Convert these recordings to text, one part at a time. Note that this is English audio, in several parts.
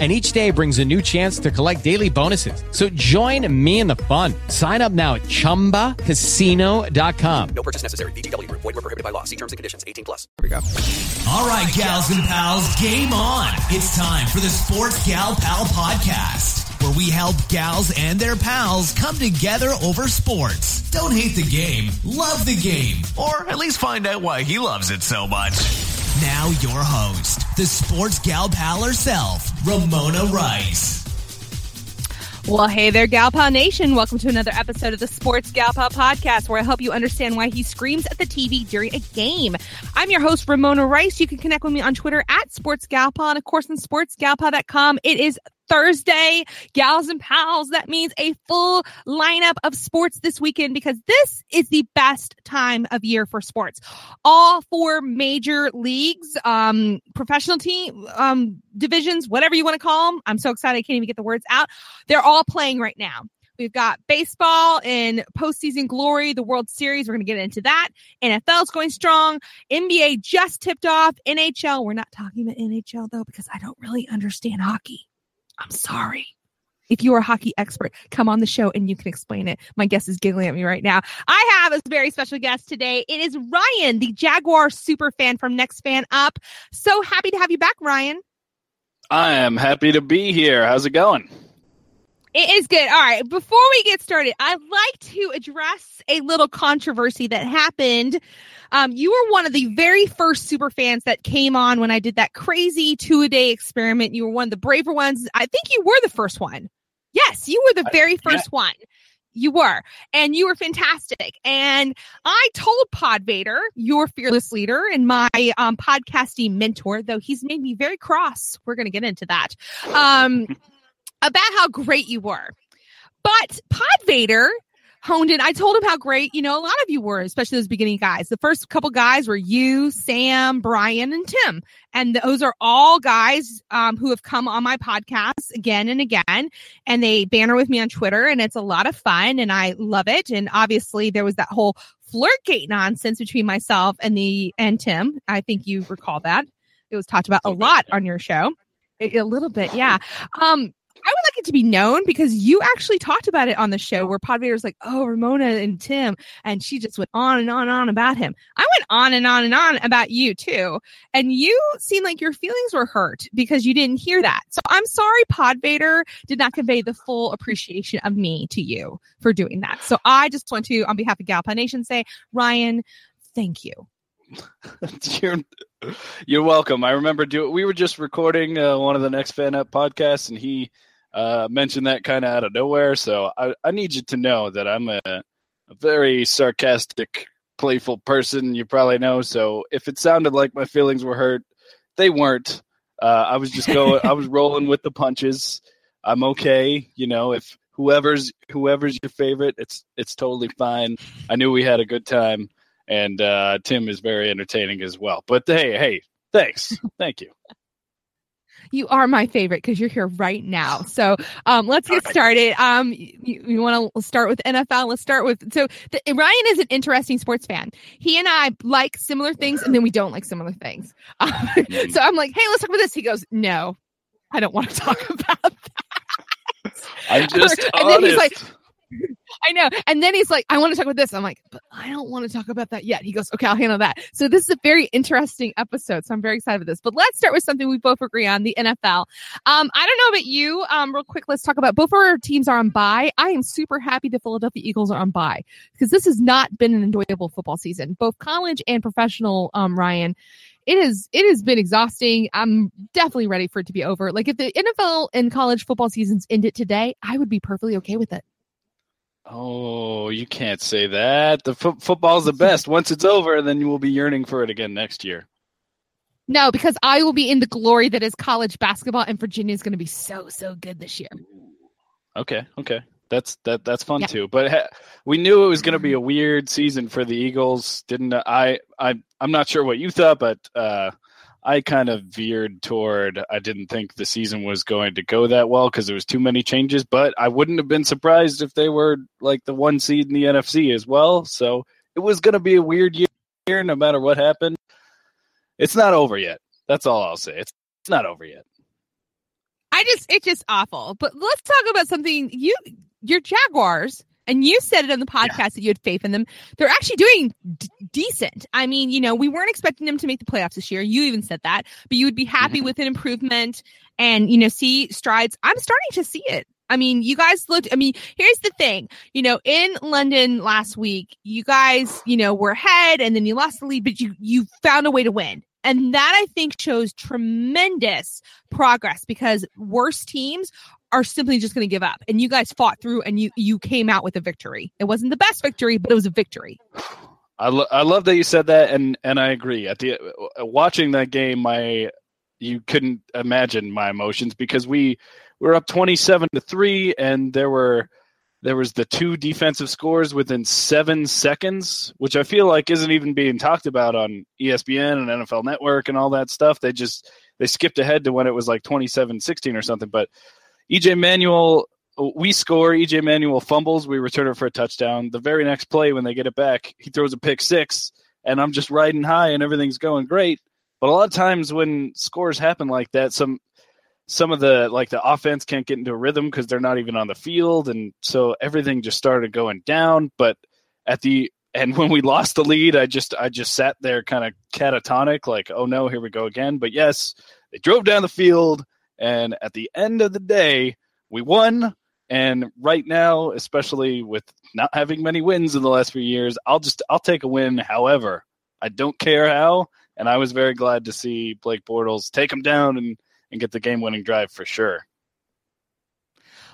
and each day brings a new chance to collect daily bonuses. So join me in the fun. Sign up now at ChumbaCasino.com. No purchase necessary. VGW. Void were prohibited by law. See terms and conditions. 18 plus. Here we go. All right, gals and pals, game on. It's time for the Sports Gal Pal Podcast, where we help gals and their pals come together over sports. Don't hate the game, love the game, or at least find out why he loves it so much. Now, your host, the sports gal pal herself, Ramona Rice. Well, hey there, Gal Pal Nation. Welcome to another episode of the Sports Gal Pal Podcast, where I help you understand why he screams at the TV during a game. I'm your host, Ramona Rice. You can connect with me on Twitter at Sports Gal Pal and, of course, on sportsgalpal.com. It is Thursday, gals and pals. That means a full lineup of sports this weekend because this is the best time of year for sports. All four major leagues, um, professional team, um, divisions, whatever you want to call them. I'm so excited. I can't even get the words out. They're all playing right now. We've got baseball in postseason glory, the World Series. We're going to get into that. NFL's going strong. NBA just tipped off. NHL. We're not talking about NHL though, because I don't really understand hockey. I'm sorry. If you are a hockey expert, come on the show and you can explain it. My guest is giggling at me right now. I have a very special guest today. It is Ryan, the Jaguar super fan from Next Fan Up. So happy to have you back, Ryan. I am happy to be here. How's it going? It is good. All right. Before we get started, I'd like to address a little controversy that happened. Um, you were one of the very first super fans that came on when I did that crazy two a day experiment. You were one of the braver ones. I think you were the first one. Yes, you were the very first one. You were, and you were fantastic. And I told Pod Vader, your fearless leader and my um, podcasting mentor, though he's made me very cross. We're going to get into that. Um, about how great you were. But Pod Vader honed in. I told him how great, you know, a lot of you were, especially those beginning guys. The first couple guys were you, Sam, Brian, and Tim. And those are all guys um, who have come on my podcast again and again. And they banner with me on Twitter, and it's a lot of fun, and I love it. And obviously, there was that whole flirtgate nonsense between myself and the and Tim. I think you recall that. It was talked about a lot on your show. A, a little bit, yeah. Um, would like it to be known because you actually talked about it on the show where Pod Vader's like, oh, Ramona and Tim. And she just went on and on and on about him. I went on and on and on about you too. And you seemed like your feelings were hurt because you didn't hear that. So I'm sorry, Pod Vader did not convey the full appreciation of me to you for doing that. So I just want to, on behalf of Gal Pal Nation, say, Ryan, thank you. you're you're welcome. I remember do we were just recording uh, one of the next fan up podcasts, and he uh, mentioned that kind of out of nowhere. So I, I need you to know that I'm a, a very sarcastic, playful person. You probably know. So if it sounded like my feelings were hurt, they weren't. Uh, I was just going. I was rolling with the punches. I'm okay. You know, if whoever's whoever's your favorite, it's it's totally fine. I knew we had a good time, and uh, Tim is very entertaining as well. But hey, hey, thanks, thank you. You are my favorite because you're here right now. So um, let's get started. Um, you, you want to start with NFL? Let's start with so the, Ryan is an interesting sports fan. He and I like similar things, and then we don't like similar things. Um, so I'm like, hey, let's talk about this. He goes, no, I don't want to talk about that. I'm just and honest. then he's like, I know. And then he's like, I want to talk about this. I'm like, but I don't want to talk about that yet. He goes, okay, I'll handle that. So this is a very interesting episode. So I'm very excited for this. But let's start with something we both agree on, the NFL. Um, I don't know about you. Um, real quick, let's talk about both of our teams are on bye. I am super happy the Philadelphia Eagles are on bye because this has not been an enjoyable football season, both college and professional, um, Ryan it is it has been exhausting. I'm definitely ready for it to be over. Like if the NFL and college football seasons ended today, I would be perfectly okay with it. Oh, you can't say that. The fo- football's the best. Once it's over, then you will be yearning for it again next year. No, because I will be in the glory that is college basketball, and Virginia is going to be so so good this year. Okay, okay, That's that that's fun Yeah. too. But ha- we knew it was going to be a weird season for the Eagles. Didn't I? I I'm not sure what you thought, but uh, I kind of veered toward. I didn't think the season was going to go that well because there was too many changes. But I wouldn't have been surprised if they were like the one seed in the NFC as well. So it was going to be a weird year, no matter what happened. It's not over yet. That's all I'll say. It's not over yet. I just it's just awful. But let's talk about something you your Jaguars and you said it on the podcast that you had faith in them. They're actually doing d- decent. I mean, you know, we weren't expecting them to make the playoffs this year. You even said that, but you would be happy mm-hmm. with an improvement and you know see strides. I'm starting to see it. I mean, you guys looked. I mean, here's the thing. You know, in London last week, you guys, you know, were ahead and then you lost the lead, but you you found a way to win. And that I think shows tremendous progress because worse teams are simply just going to give up. And you guys fought through and you you came out with a victory. It wasn't the best victory, but it was a victory. I, lo- I love that you said that, and and I agree. At the watching that game, my you couldn't imagine my emotions because we were up twenty seven to three, and there were there was the two defensive scores within seven seconds, which I feel like isn't even being talked about on ESPN and NFL Network and all that stuff. They just they skipped ahead to when it was like 27-16 or something. But EJ Manuel we score. EJ Manuel fumbles. We return it for a touchdown. The very next play, when they get it back, he throws a pick six, and I'm just riding high, and everything's going great. But a lot of times when scores happen like that, some some of the like the offense can't get into a rhythm because they're not even on the field, and so everything just started going down. But at the and when we lost the lead, I just I just sat there kind of catatonic, like, oh no, here we go again. But yes, they drove down the field, and at the end of the day, we won. And right now, especially with not having many wins in the last few years, I'll just I'll take a win. However, I don't care how. And I was very glad to see Blake Bortles take him down and, and get the game winning drive for sure.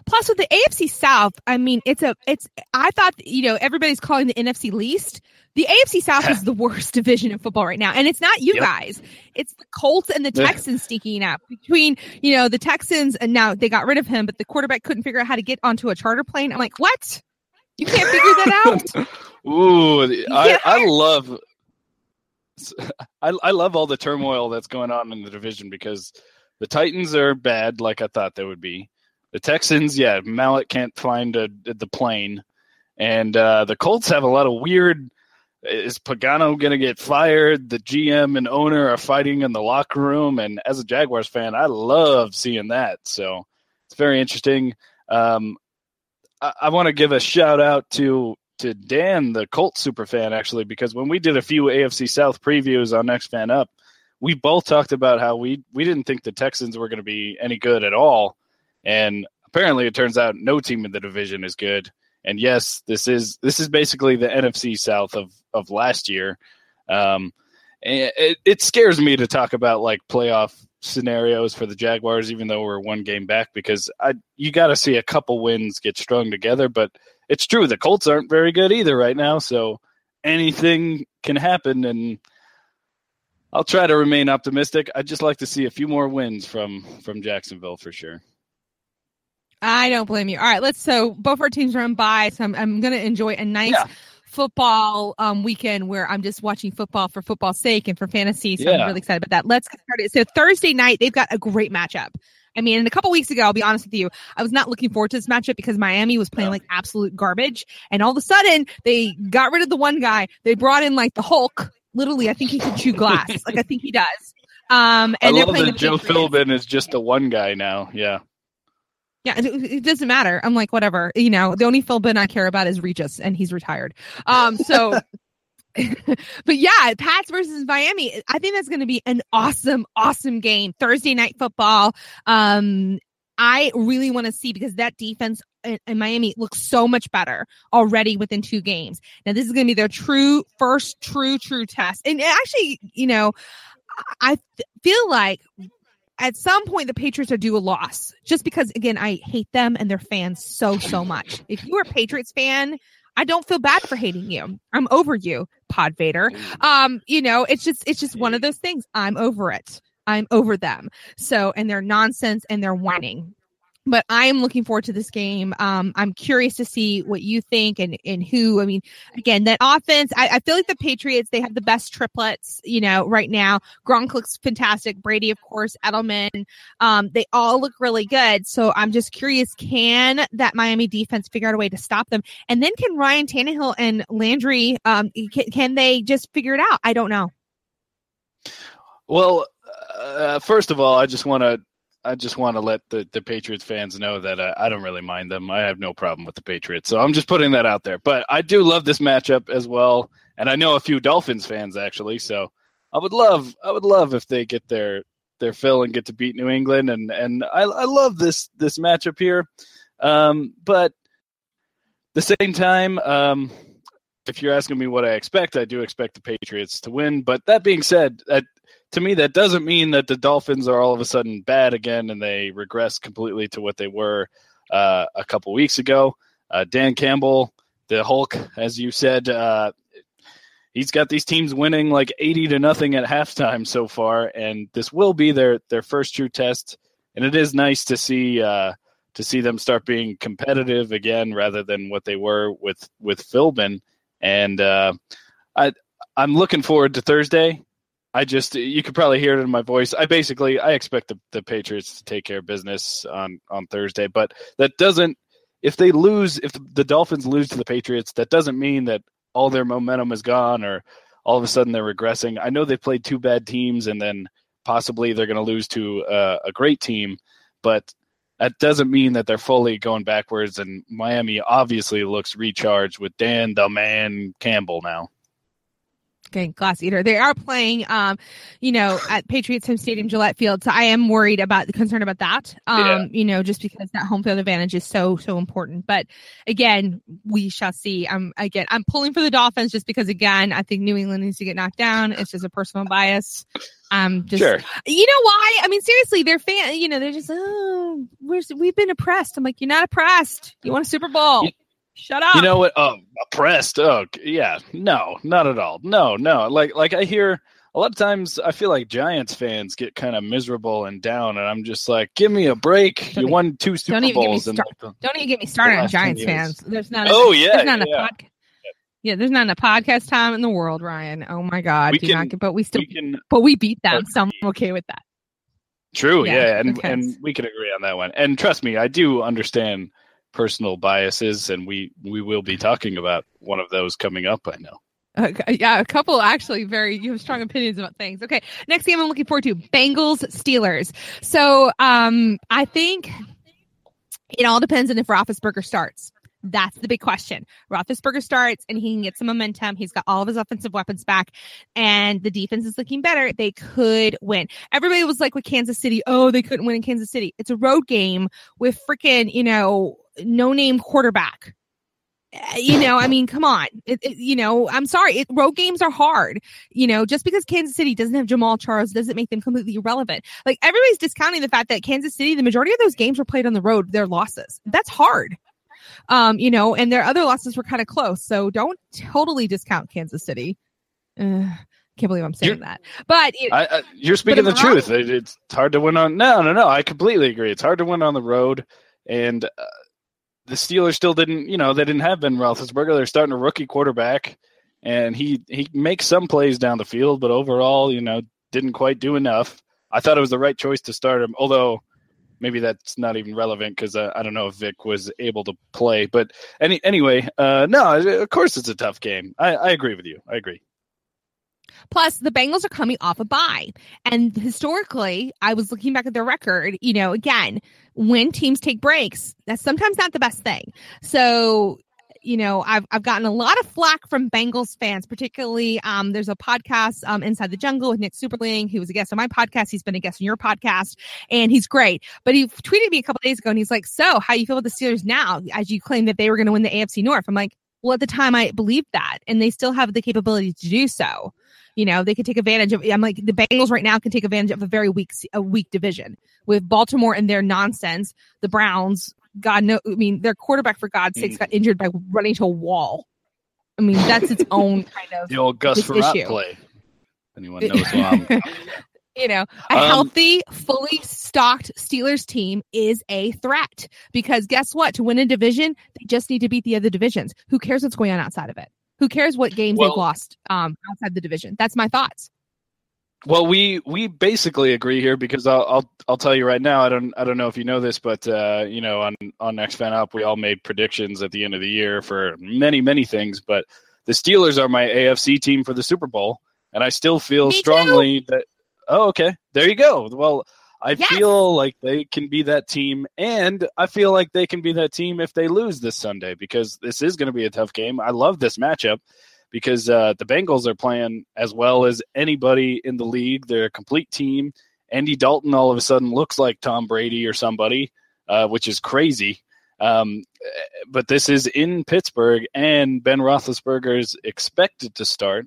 Plus, with the AFC South, I mean, it's a, it's. I thought you know everybody's calling the NFC least. The AFC South is the worst division in football right now, and it's not you Yep. guys. It's the Colts and the Texans sneaking up between you know the Texans and now they got rid of him, but the quarterback couldn't figure out how to get onto a charter plane. I'm like, what? You can't figure that out. Ooh, I. I love I, I love all the turmoil that's going on in the division because the Titans are bad, like I thought they would be. The Texans, yeah, Mallett can't find a, the plane, and uh, the Colts have a lot of weird. Is Pagano going to get fired? The GM and owner are fighting in the locker room, and as a Jaguars fan, I love seeing that. So it's very interesting. Um, I, I want to give a shout out to to Dan, the Colts super fan, actually, because when we did a few AFC South previews on Next Fan Up, we both talked about how we we didn't think the Texans were going to be any good at all, and apparently it turns out no team in the division is good. And yes, this is this is basically the NFC South of of last year. Um, it, it scares me to talk about like playoff scenarios for the Jaguars, even though we're one game back, because I you got to see a couple wins get strung together. But it's true the Colts aren't very good either right now, so anything can happen. And I'll try to remain optimistic. I'd just like to see a few more wins from from Jacksonville for sure. I don't blame you. All right, let's. So both our teams are on bye, so I'm, I'm going to enjoy a nice Yeah. football um, weekend where I'm just watching football for football's sake and for fantasy. So Yeah. I'm really excited about that. Let's get started. So Thursday night, they've got a great matchup. I mean, a couple weeks ago, I'll be honest with you, I was not looking forward to this matchup because Miami was playing No. like absolute garbage, and all of a sudden they got rid of the one guy. They brought in like the Hulk. Literally, I think he could chew glass. like I think he does. Um, and I love that Joe Patriots. Philbin is just the one guy now. Yeah. Yeah, it, doesn't matter. I'm like, whatever. You know, the only Philbin I care about is Regis, and he's retired. Um, so, but yeah, Pats versus Miami. I think that's going to be an awesome, awesome game. Thursday night football. Um, I really want to see because that defense in, in Miami looks so much better already within two games. Now, this is going to be their true first, true, true test. And actually, you know, I feel like at some point the Patriots are due a loss just because again I hate them and their fans so so much. If you are a Patriots fan, I don't feel bad for hating you. I'm over you, Pod Vader. Um, you know, it's just it's just one of those things. I'm over it. I'm over them. So and their nonsense and their whining. But I'm looking forward to this game. Um, I'm curious to see what you think and, and who. I mean, again, that offense, I, I, feel like the Patriots, they have the best triplets, you know, right now. Gronk looks fantastic. Brady, of course, Edelman. Um, they all look really good. So I'm just curious, can that Miami defense figure out a way to stop them? And then can Ryan Tannehill and Landry, um, can, can they just figure it out? I don't know. Well, uh, first of all, I just want to I just want to let the, the Patriots fans know that uh, I don't really mind them. I have no problem with the Patriots. So I'm just putting that out there. But I do love this matchup as well. And I know a few Dolphins fans actually. So I would love I would love if they get their their fill and get to beat New England. And and I, I love this this matchup here. Um, but the same time, um, if you're asking me what I expect, I do expect the Patriots to win. But that being said, that to me, that doesn't mean that the Dolphins are all of a sudden bad again and they regress completely to what they were uh, a couple weeks ago. Uh, Dan Campbell, the Hulk, as you said, uh, he's got these teams winning like 80 to nothing at halftime so far, and this will be their their first true test. And it is nice to see uh, to see them start being competitive again rather than what they were with with Philbin. And uh, I I'm looking forward to Thursday. I just you could probably hear it in my voice. I basically I expect the, the Patriots to take care of business on on Thursday, but that doesn't if they lose if the Dolphins lose to the Patriots, that doesn't mean that all their momentum is gone or all of a sudden they're regressing. I know they've played two bad teams and then possibly they're going to lose to a, a great team, but that doesn't mean that they're fully going backwards. And Miami obviously looks recharged with Dan the Man Campbell now. Okay, glass eater. They are playing, um, you know, at Patriots home stadium, Gillette Field. So I am worried about the concern about that. Um, yeah. you know, just because that home field advantage is so so important. But again, we shall see. I'm again, I'm pulling for the Dolphins just because again, I think New England needs to get knocked down. It's just a personal bias. Um, just sure. you know why? I mean, seriously, they're fan. You know, they're just oh, we're, we've been oppressed. I'm like, you're not oppressed. You want a Super Bowl. You- Shut up. You know what? Oh, oppressed. Oh, yeah. No, not at all. No, no. Like, like I hear a lot of times. I feel like Giants fans get kind of miserable and down, and I'm just like, give me a break. Don't you won two Super don't Bowls. Start, like don't even get me started on Giants fans. There's not. A, oh yeah. There's not yeah. a podcast. Yeah, there's not a podcast time in the world, Ryan. Oh my God, we do can, not get, but we still, we can, but we beat them, so I'm okay with that. True, yeah, yeah and and we can agree on that one. And trust me, I do understand personal biases, and we we will be talking about one of those coming up. I know. Uh, yeah, a couple actually very you have strong opinions about things. Okay, next game I'm looking forward to Bengals Steelers. So um, I think it all depends on if Roethlisberger starts. That's the big question. Roethlisberger starts and he can get some momentum. He's got all of his offensive weapons back and the defense is looking better. They could win. Everybody was like with Kansas City, oh, they couldn't win in Kansas City. It's a road game with freaking, you know, no name quarterback. Eh, you know, I mean, come on. It, it, you know, I'm sorry. It, road games are hard. You know, just because Kansas City doesn't have Jamaal Charles doesn't make them completely irrelevant. Like everybody's discounting the fact that Kansas City, the majority of those games were played on the road. Their losses. That's hard. Um, you know, and their other losses were kind of close. So don't totally discount Kansas City. Uh, can't believe I'm saying you're, that. But I, I, you're speaking the truth. It, it's hard to win on. No, no, no. I completely agree. It's hard to win on the road, and uh, the Steelers still didn't, you know, they didn't have Ben Roethlisberger. They're starting a rookie quarterback, and he he makes some plays down the field, but overall, you know, didn't quite do enough. I thought it was the right choice to start him, although maybe that's not even relevant because uh, I don't know if Vic was able to play. But any anyway, uh, no, of course it's a tough game. I, I agree with you. I agree. Plus, the Bengals are coming off a bye. And historically, I was looking back at their record, you know, again, when teams take breaks, that's sometimes not the best thing. So, you know, I've I've gotten a lot of flack from Bengals fans, particularly um, there's a podcast um, Inside the Jungle with Nick Superling. He was a guest on my podcast. He's been a guest on your podcast, and he's great. But he tweeted me a couple days ago, and he's like, "So, how you feel about the Steelers now? As you claim that they were going to win the AFC North?" I'm like, "Well, at the time, I believed that, and they still have the capability to do so." You know, they could take advantage of. I'm like the Bengals right now can take advantage of a very weak, a weak division with Baltimore and their nonsense. The Browns, God no, I mean their quarterback for God's sakes got injured by running to a wall. I mean that's its own kind of the old Gus Frerotte play. Anyone knows I'm You know, a Um, healthy, fully stocked Steelers team is a threat because guess what? To win a division, they just need to beat the other divisions. Who cares what's going on outside of it? Who cares what games Well- they've lost um, outside the division? That's my thoughts. Well, we we basically agree here because I'll I'll, I'll tell you right now. I don't I don't know if you know this, but uh, you know on on Next Fan Up, we all made predictions at the end of the year for many many things. But the Steelers are my AFC team for the Super Bowl, and I still feel Me too. strongly that. Oh, okay. There you go. Well, I Yes. feel like they can be that team, and I feel like they can be that team if they lose this Sunday because this is going to be a tough game. I love this matchup because uh, the Bengals are playing as well as anybody in the league. They're a complete team. Andy Dalton all of a sudden looks like Tom Brady or somebody, uh, which is crazy. Um, but this is in Pittsburgh, and Ben Roethlisberger is expected to start.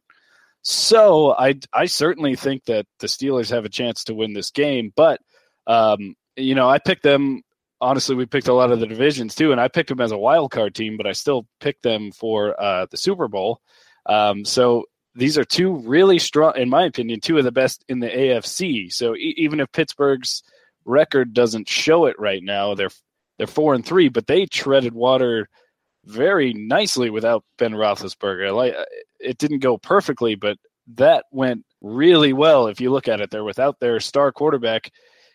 So I I certainly think that the Steelers have a chance to win this game. But um, you know, I picked them. Honestly, we picked a lot of the divisions too, and I picked them as a wild card team, but I still picked them for uh, the Super Bowl. Um, so these are two really strong, in my opinion, two of the best in the AFC. So e- even if Pittsburgh's record doesn't show it right now, they're they're four and three, but they treaded water very nicely without Ben Roethlisberger. Like it didn't go perfectly, but that went really well. If you look at it, they're without their star quarterback,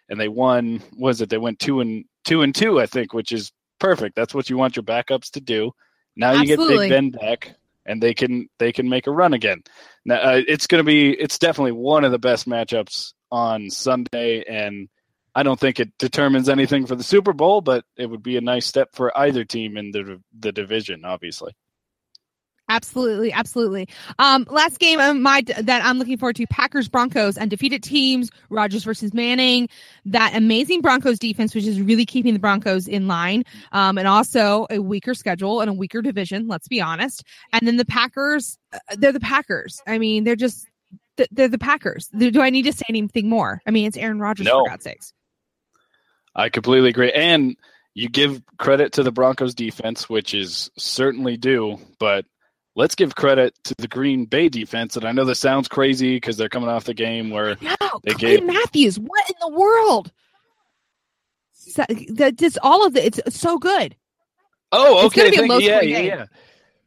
and they won. Was it? They went two and two and two, I think, which is perfect. That's what you want your backups to do. Now you Absolutely. get Big Ben back, and they can they can make a run again. Now uh, it's going to be it's definitely one of the best matchups on Sunday, and I don't think it determines anything for the Super Bowl, but it would be a nice step for either team in the the division, obviously. Absolutely, absolutely. Um, last game of my that I'm looking forward to: Packers Broncos, undefeated teams. Rodgers versus Manning. That amazing Broncos defense, which is really keeping the Broncos in line, um, and also a weaker schedule and a weaker division. Let's be honest. And then the Packers, uh, they're the Packers. I mean, they're just they're the Packers. Do do I need to say anything more? I mean, it's Aaron Rodgers No. for God's sakes. I completely agree. And you give credit to the Broncos defense, which is certainly due, but let's give credit to the Green Bay defense. And I know this sounds crazy because they're coming off the game where No, They Clay gave- Matthews. What in the world? So, that just all of it. It's so good. Oh, okay. thank- yeah, yeah, yeah.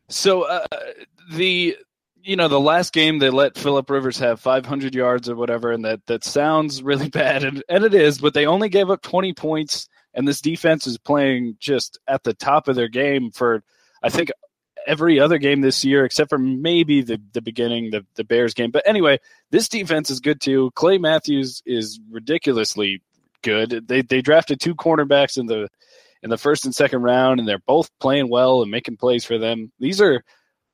So uh, the you know the last game they let Philip Rivers have 500 yards or whatever, and that that sounds really bad, and, and it is. But they only gave up 20 points, and this defense is playing just at the top of their game for I think every other game this year except for maybe the the beginning the the Bears game. But anyway, this defense is good too. Clay Matthews is ridiculously good. They they drafted two cornerbacks in the in the first and second round, and they're both playing well and making plays for them. These are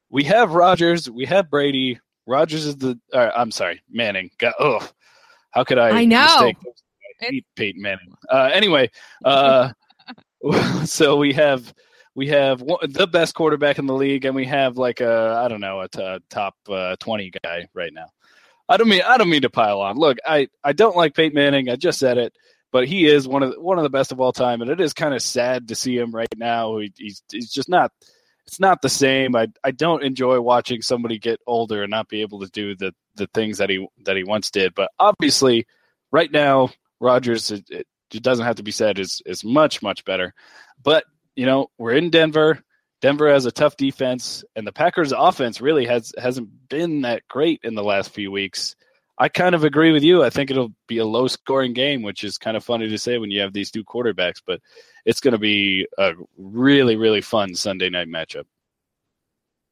we have Rodgers, we have Brady. Rodgers is the uh, I'm sorry, Manning. Oh, how could I? I know. mistake? I hate Peyton Manning. Uh, anyway, uh, so we have we have one, the best quarterback in the league, and we have like a I don't know a top uh, twenty guy right now. I don't mean I don't mean to pile on. Look, I, I don't like Peyton Manning. I just said it, but he is one of the, one of the best of all time, and it is kind of sad to see him right now. He, he's he's just not. It's not the same. I I don't enjoy watching somebody get older and not be able to do the the things that he that he once did. But obviously, right now, Rodgers it, it doesn't have to be said is is much much better. But you know, we're in Denver. Denver has a tough defense, and the Packers' offense really has hasn't been that great in the last few weeks. I kind of agree with you. I think it'll be a low scoring game, which is kind of funny to say when you have these two quarterbacks, but it's going to be a really, really fun Sunday night matchup.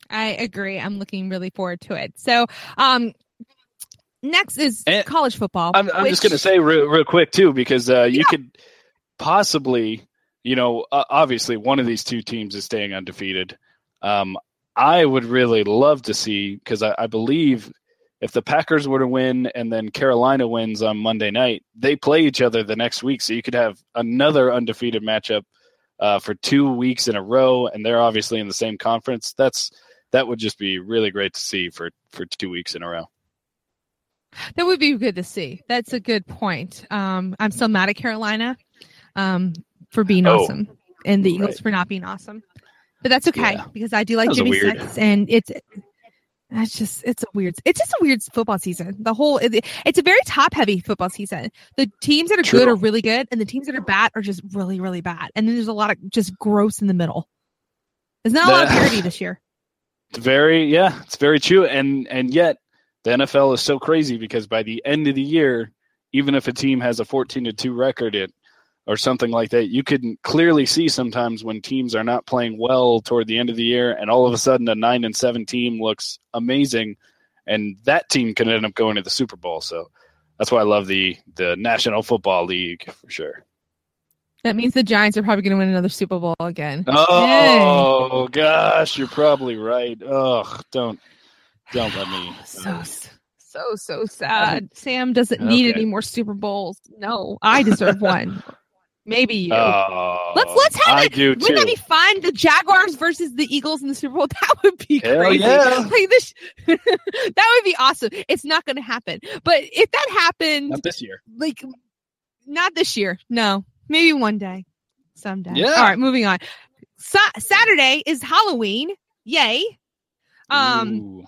I agree. I'm looking really forward to it. So, um, next is And- college football. I'm, I'm just going to say real, real quick, too, because uh, you Yeah. could possibly, you know, obviously one of these two teams is staying undefeated. Um, I would really love to see, because I, I believe if the Packers were to win and then Carolina wins on Monday night, they play each other the next week. So you could have another undefeated matchup uh, for two weeks in a row, and they're obviously in the same conference. That's that would just be really great to see for for two weeks in a row. That would be good to see. That's a good point. Um, I'm still mad at Carolina um, for being Oh, awesome and the Eagles right. for not being awesome. But that's okay Yeah. because I do like Jimmy weird. Six and it's It's just it's a weird it's just a weird football season. The whole it's a very top heavy football season. The teams that are True. good are really good, and the teams that are bad are just really really bad. And then there's a lot of just gross in the middle. There's not a lot of parity this year. It's very yeah, it's very true. And and yet the NFL is so crazy because by the end of the year, even if a team has a fourteen to two record it or something like that, you can clearly see sometimes when teams are not playing well toward the end of the year and all of a sudden a nine and seven team looks amazing and that team can end up going to the Super Bowl. So that's why I love the the National Football League for sure. That means the Giants are probably going to win another Super Bowl again. Oh gosh, you're probably right. Ugh, don't don't let me. So uh, so so sad. Sam doesn't need Okay. any more Super Bowls. No, I deserve one. Maybe you. Oh, let's let's have I it. do Wouldn't that be fun? The Jaguars versus the Eagles in the Super Bowl. That would be Hell crazy. yeah. Like this, that would be awesome. It's not going to happen, but if that happened, Not this year. like not this year. No, maybe one day, someday. Yeah. All right, moving on. Sa- Saturday is Halloween. Yay. Um, Ooh.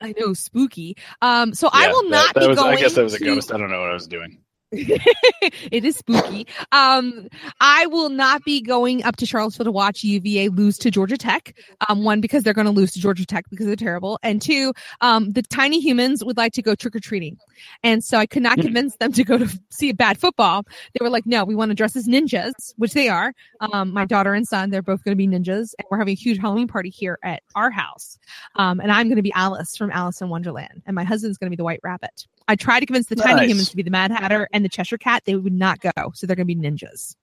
I know, spooky. Um, so I Yeah, will that- not that be was- going. I guess that was a to- ghost. I don't know what I was doing. it is spooky. Um, I will not be going up to Charlottesville to watch UVA lose to Georgia Tech. Um, one because they're going to lose to Georgia Tech because they're terrible, and two, um, the tiny humans would like to go trick or treating, and so I could not Hmm. convince them to go to see a bad football. They were like, "No, we want to dress as ninjas," which they are. Um, my daughter and son, they're both going to be ninjas, and we're having a huge Halloween party here at our house. Um, and I'm going to be Alice from Alice in Wonderland, and my husband's going to be the White Rabbit. I tried to convince the tiny humans to be the Mad Hatter and the Cheshire Cat. They would not go, so they're going to be ninjas.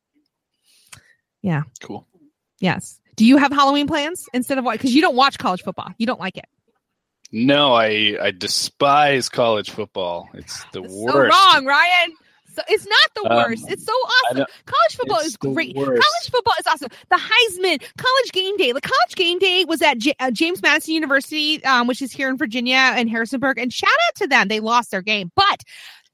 Yeah. Cool. Yes. Do you have Halloween plans instead of what? Because you don't watch college football. You don't like it. No, I I despise college football. It's the worst. so wrong, Ryan. So it's not the Um, worst. It's so awesome. College football is great. worst. College football is awesome. The Heisman, College Game Day. The College Game Day was at J- uh, James Madison University, um, which is here in Virginia and Harrisonburg. And shout out to them. They lost their game, but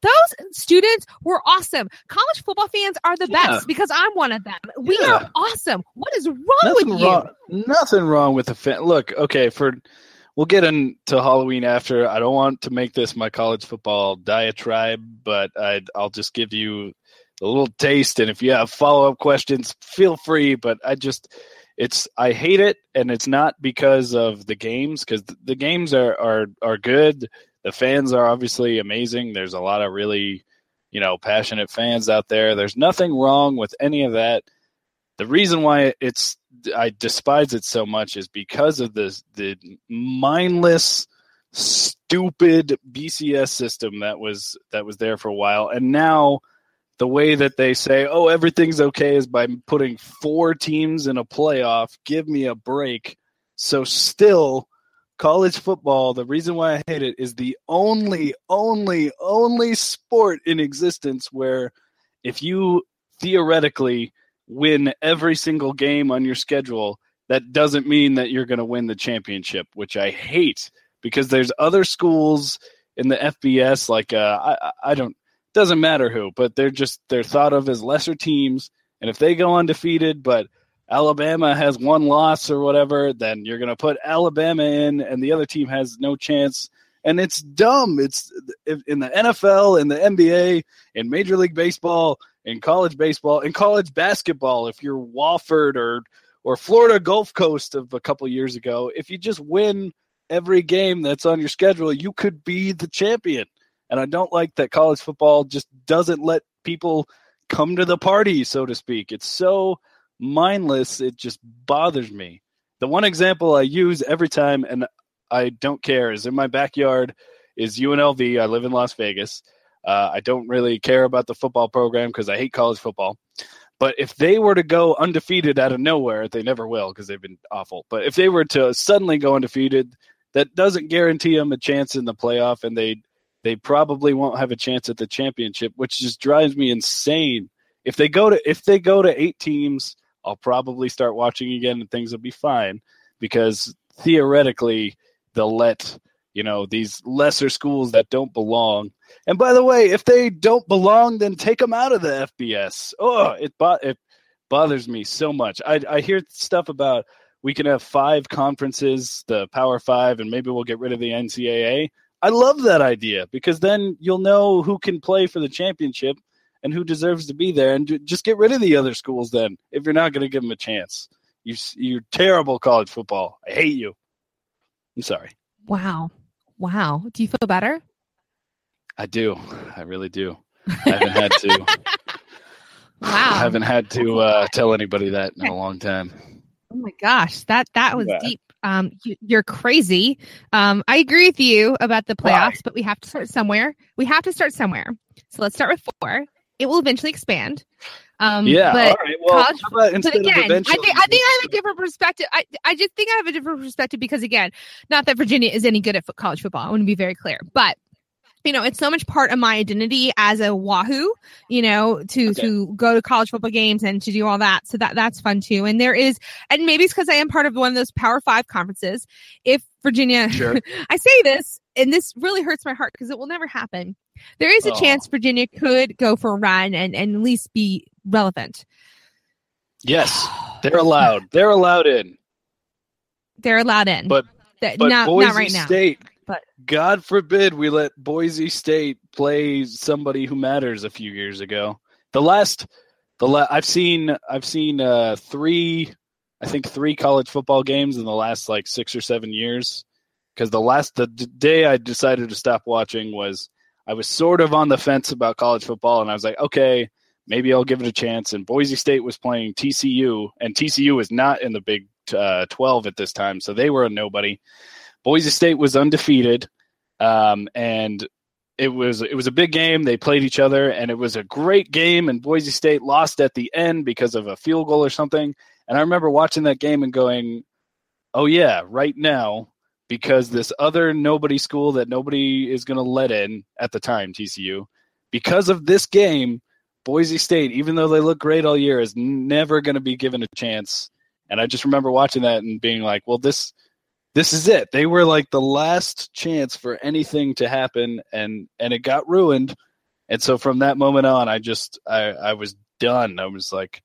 those students were awesome. College football fans are the Yeah. best because I'm one of them. We Yeah. are awesome. What is wrong Nothing with you? wrong. Nothing wrong with the fan. Look, okay, for we'll get into Halloween after. I don't want to make this my college football diatribe, but I I'll just give you a little taste. And if you have follow up questions, feel free. But I just it's I hate it, and it's not because of the games because the games are are are good. The fans are obviously amazing. There's a lot of really you know passionate fans out there. There's nothing wrong with any of that. The reason why it's I despise it so much is because of the the mindless, stupid BCS system that was that was there for a while, and now the way that they say, "Oh, everything's okay," is by putting four teams in a playoff. Give me a break. So still, college football. The reason why I hate it is the only, only, only sport in existence where if you theoretically win every single game on your schedule, that doesn't mean that you're going to win the championship, which I hate because there's other schools in the FBS like uh, I I- don't doesn't matter who, but they're just they're thought of as lesser teams, and if they go undefeated, but Alabama has one loss or whatever, then you're going to put Alabama in, and the other team has no chance. And it's dumb. It's in the NFL, in the NBA, in Major League Baseball, in college baseball, in college basketball. If you're Wofford or or Florida Gulf Coast of a couple years ago, if you just win every game that's on your schedule, you could be the champion. And I don't like that college football just doesn't let people come to the party, so to speak. It's so mindless, it just bothers me. The one example I use every time, and I don't care, is in my backyard is UNLV. I live in Las Vegas. Uh, I don't really care about the football program because I hate college football. But if they were to go undefeated out of nowhere, they never will because they've been awful. But if they were to suddenly go undefeated, that doesn't guarantee them a chance in the playoff, and they they probably won't have a chance at the championship, which just drives me insane. If they go to if they go to eight teams, I'll probably start watching again, and things will be fine because theoretically they'll let you know these lesser schools that don't belong. And by the way, if they don't belong, then take them out of the FBS. Oh, it bo- it bothers me so much. I I hear stuff about we can have five conferences, the Power Five, and maybe we'll get rid of the NCAA. I love that idea because then you'll know who can play for the championship and who deserves to be there, and just get rid of the other schools. Then, if you're not going to give them a chance, you you're terrible college football. I hate you. I'm sorry. Wow, wow. Do you feel better? I do. I really do. I haven't had to. Wow. I haven't had to uh, tell anybody that in a long time. Oh my gosh, that that was Yeah. deep. Um, you, you're crazy. Um, I agree with you about the Why? playoffs, but we have to start somewhere. We have to start somewhere. So let's start with four. It will eventually expand. Um, Yeah. but all right. Well, college- but again, I think I think I have a different perspective. I I just think I have a different perspective because again, not that Virginia is any good at college football. I want to be very clear, but you know, it's so much part of my identity as a Wahoo. You know, to Okay. to go to college football games and to do all that. So that that's fun too. And there is, and maybe it's because I am part of one of those Power Five conferences. If Virginia, Sure. I say this, and this really hurts my heart because it will never happen. There is a Oh. chance Virginia could go for a run and, and at least be relevant. yes, they're allowed. They're allowed in. They're allowed in, But but not, Boise not right now. But- God forbid we let Boise State play somebody who matters a few years ago. The last, the la- I've seen, I've seen uh, three, I think three college football games in the last like six or seven years. Because the last, the d- day I decided to stop watching was I was sort of on the fence about college football, and I was like, okay, maybe I'll give it a chance. And Boise State was playing TCU, and TCU was not in the Big uh, 12 at this time, so they were a nobody. Boise State was undefeated, um, and it was it was a big game. They played each other, and it was a great game. And Boise State lost at the end because of a field goal or something. And I remember watching that game and going, "Oh yeah, right now." Because this other nobody school that nobody is going to let in at the time, TCU, because of this game, Boise State, even though they look great all year, is never going to be given a chance. And I just remember watching that and being like, well, this this is it. They were like the last chance for anything to happen and and it got ruined. And so from that moment on, I just I I was done. I was like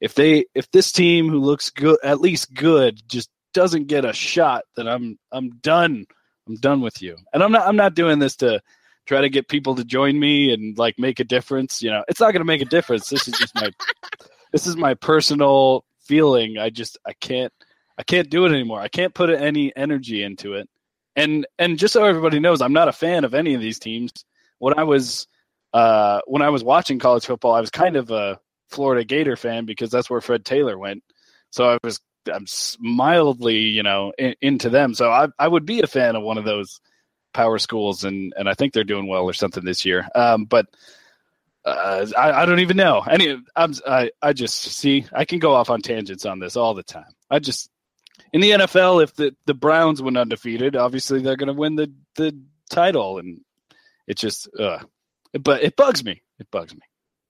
if they if this team who looks good at least good just doesn't get a shot, then I'm I'm done. I'm done with you. And I'm not I'm not doing this to try to get people to join me and like make a difference. You know, it's not going to make a difference. This is just my this is my personal feeling. I just I can't I can't do it anymore. I can't put any energy into it. And and just so everybody knows, I'm not a fan of any of these teams. When I was uh, when I was watching college football, I was kind of a Florida Gator fan because that's where Fred Taylor went. So I was I'm mildly you know in, into them. So I I would be a fan of one of those power schools, and and I think they're doing well or something this year. Um, but uh, I, I don't even know. Any, I'm, I, I just see. I can go off on tangents on this all the time. I just in the NFL, if the the Browns went undefeated, obviously they're going to win the the title, and it just, uh, but it bugs me. It bugs me.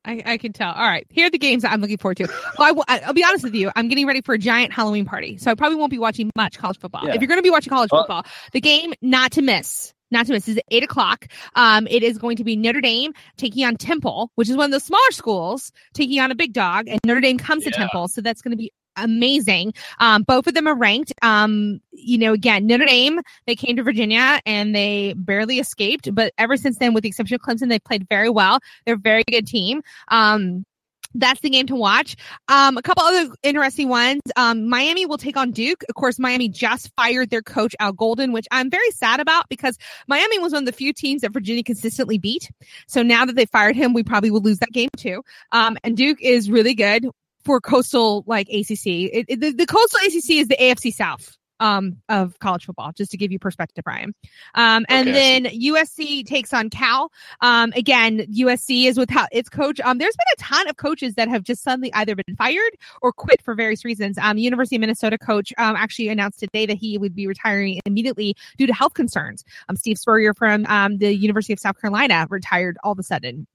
I, I can tell. All right, here are the games that I'm looking forward to. Well, I will, be honest with you. I'm getting ready for a giant Halloween party, so I probably won't be watching much college football. Yeah. If you're going to be watching college Well- football, the game not to miss, not to miss, is at eight o'clock. Um, it is going to be Notre Dame taking on Temple, which is one of the smaller schools taking on a big dog, and Notre Dame comes to Temple, so that's going to be amazing. Um, both of them are ranked. Um, you know, again, Notre Dame, they came to Virginia and they barely escaped, but ever since then, with the exception of Clemson, they've played very well. They're a very good team. Um, that's the game to watch. Um, a couple other interesting ones. Um, Miami will take on Duke. Of course, Miami just fired their coach Al Golden, which I'm very sad about because Miami was one of the few teams that Virginia consistently beat. So now that they fired him, we probably will lose that game too. Um, and Duke is really good for coastal like ACC. It, it- the, the coastal ACC is the AFC South um of college football just to give you perspective Brian. Um and Okay, then USC takes on Cal. Um again USC is without its coach um there's been a ton of coaches that have just suddenly either been fired or quit for various reasons. Um University of Minnesota coach um actually announced today that he would be retiring immediately due to health concerns. Um Steve Spurrier from um the University of South Carolina retired all of a sudden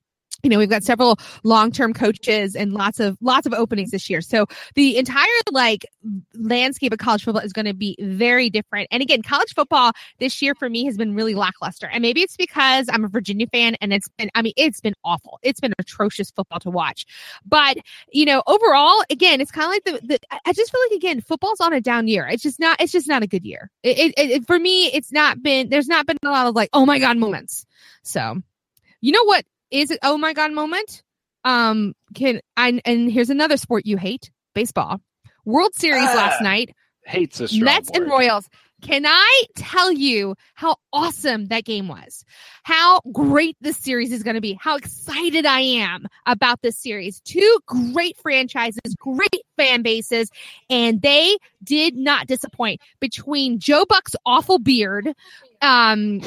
you know we've got several long-term coaches and lots of lots of openings this year. So the entire like landscape of college football is going to be very different. And again college football this year for me has been really lackluster. And maybe it's because i'm a virginia fan and it's been i mean it's been awful. It's been atrocious football to watch. But you know overall again it's kind of like the, the i just feel like again football's on a down year. It's just not it's just not a good year. It, it, it for me it's not been there's not been a lot of like oh my god moments. So you know what is it oh my god moment. Um can i and here's another sport you hate baseball. World series Ah, last night. Hates a strong mets and royals. Can i tell you how awesome that game was? How great this series is going to be. How excited i am about this series. Two great franchises great fan bases and they did not disappoint. Between joe buck's awful beard um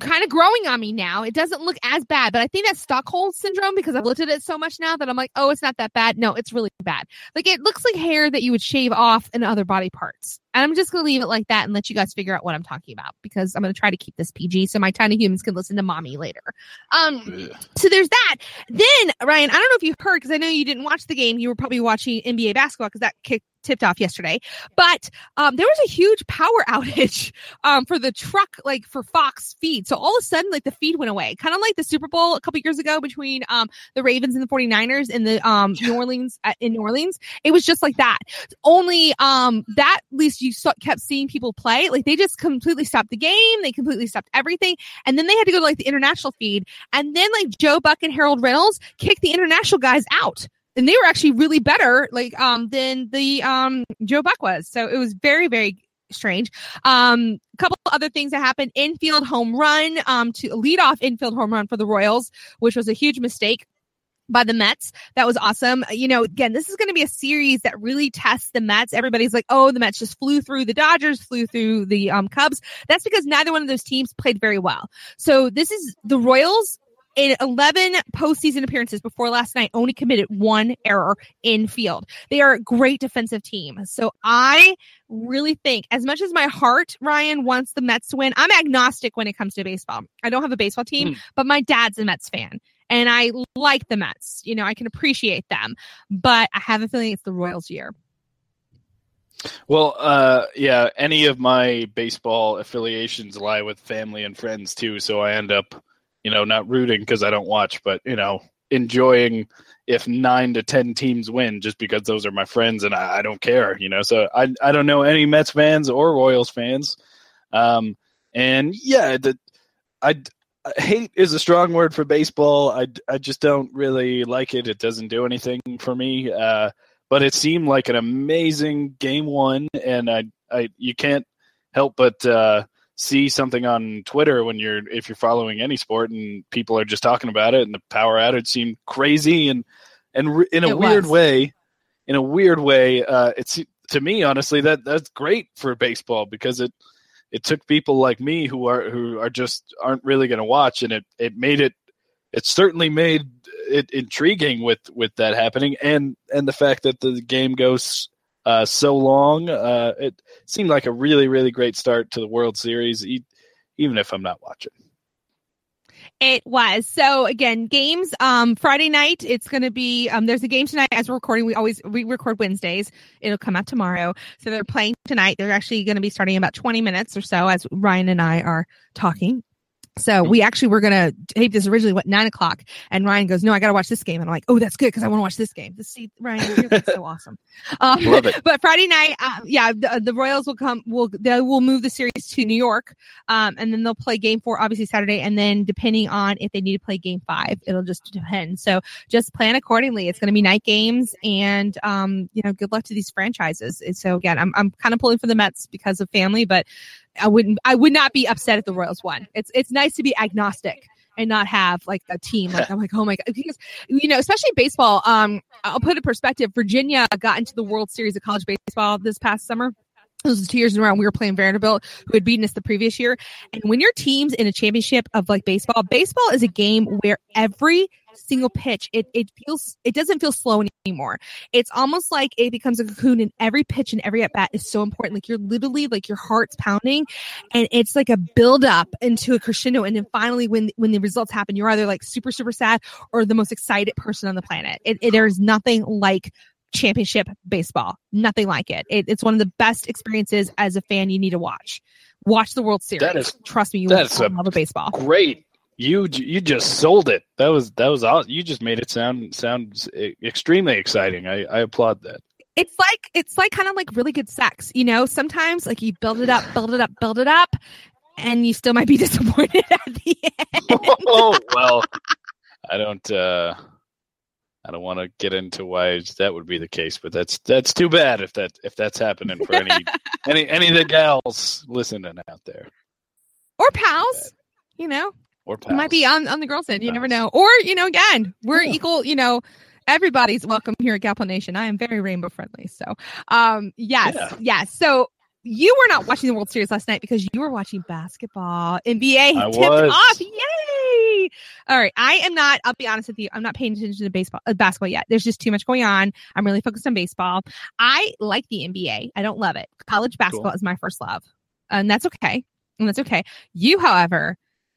kind of growing on me now. It doesn't look as bad, but I think that's Stockholm syndrome because I've looked at it so much now that I'm like, oh, it's not that bad. No, it's really bad. Like it looks like hair that you would shave off in other body parts. And I'm just gonna leave it like that and let you guys figure out what I'm talking about because I'm gonna try to keep this PG so my tiny humans can listen to mommy later. Um, so there's that. Then Ryan, I don't know if you heard because I know you didn't watch the game. You were probably watching NBA basketball because that kicked tipped off yesterday. But um, there was a huge power outage um, for the truck, like for Fox feed. So all of a sudden, like the feed went away, kind of like the Super Bowl a couple years ago between um, the Ravens and the 49ers in the um, New Orleans uh, in New Orleans. It was just like that. Only um, that at least you saw, kept seeing people play. Like they just completely stopped the game. They completely stopped everything, and then they had to go to like the international feed, and then like Joe Buck and Harold Reynolds kicked the international guys out and they were actually really better like um than the um Joe Buck was. So it was very very strange. Um a couple other things that happened infield home run um to lead off infield home run for the Royals, which was a huge mistake by the Mets. That was awesome. You know, again, this is going to be a series that really tests the Mets. Everybody's like, "Oh, the Mets just flew through the Dodgers, flew through the um, Cubs." That's because neither one of those teams played very well. So this is the Royals in 11 postseason appearances before last night only committed one error in field. They are a great defensive team. So I really think as much as my heart, Ryan, wants the Mets to win, I'm agnostic when it comes to baseball. I don't have a baseball team, but my dad's a Mets fan and I like the Mets. You know, I can appreciate them, but I have a feeling it's the Royals year. Well, uh, yeah, any of my baseball affiliations lie with family and friends too, so I end up, you know, not rooting because I don't watch, but you know, enjoying if nine to ten teams win just because those are my friends and I, I don't care, you know. So I I don't know any Mets fans or Royals fans, um, and yeah, the I hate is a strong word for baseball. I I just don't really like it. It doesn't do anything for me. Uh, but it seemed like an amazing game one, and I, I you can't help but uh, see something on Twitter when you're if you're following any sport and people are just talking about it, and the power outage seemed crazy, and and re- in a It weird was. way, in a weird way, uh, it's to me honestly that that's great for baseball because it it took people like me who are who are just aren't really going to watch, and it it made it it certainly made it intriguing with with that happening and and the fact that the game goes uh, so long uh, it seemed like a really really great start to the world series e- even if i'm not watching It was. So again, games um Friday night it's going to be um there's a game tonight as we're recording we always we record Wednesdays. It'll come out tomorrow. So they're playing tonight. They're actually going to be starting in about 20 minutes or so as Ryan and I are talking. So we actually were gonna tape this originally what nine o'clock, and Ryan goes, "No, I gotta watch this game." And I'm like, "Oh, that's good because I want to watch this game." This see, Ryan, you're so awesome. Um, Love it. But Friday night, uh, yeah, the, the Royals will come. Will they will move the series to New York, um, and then they'll play Game Four, obviously Saturday, and then depending on if they need to play Game Five, it'll just depend. So just plan accordingly. It's going to be night games, and um, you know, good luck to these franchises. And so again, I'm I'm kind of pulling for the Mets because of family, but I wouldn't I would not be upset if the Royals won. It's it's nice to be agnostic and not have like a team like I'm like oh my god because you know especially baseball um I'll put in perspective Virginia got into the World Series of college baseball this past summer this was two years in a row. We were playing Vanderbilt, who had beaten us the previous year. And when your team's in a championship of like baseball, baseball is a game where every single pitch, it it feels it doesn't feel slow anymore. It's almost like it becomes a cocoon, and every pitch and every at bat is so important. Like you're literally like your heart's pounding, and it's like a build up into a crescendo. And then finally, when when the results happen, you're either like super super sad or the most excited person on the planet. It, it, there's nothing like championship baseball. Nothing like it. it. It's one of the best experiences as a fan you need to watch. Watch the World Series. That is- Trust me, you that's will love a baseball. Great. You you just sold it. That was that was all. You just made it sound sound extremely exciting. I, I applaud that. It's like it's like kind of like really good sex, you know. Sometimes like you build it up, build it up, build it up, and you still might be disappointed at the end. oh well, I don't. uh I don't want to get into why that would be the case, but that's that's too bad if that if that's happening for any any any of the gals listening out there or pals, you know. or It might be on on the girls' end. You never know. Or you know, again, we're Yeah. equal. You know, everybody's welcome here at Gal Pal Nation. I am very rainbow friendly. So, um, yes, Yeah. yes. So you were not watching the World Series last night because you were watching basketball. NBA I tipped was. off. Yay! All right, I am not. I'll be honest with you. I'm not paying attention to baseball, uh, basketball yet. There's just too much going on. I'm really focused on baseball. I like the NBA. I don't love it. College basketball is my first love, and that's okay. And that's okay. You, however,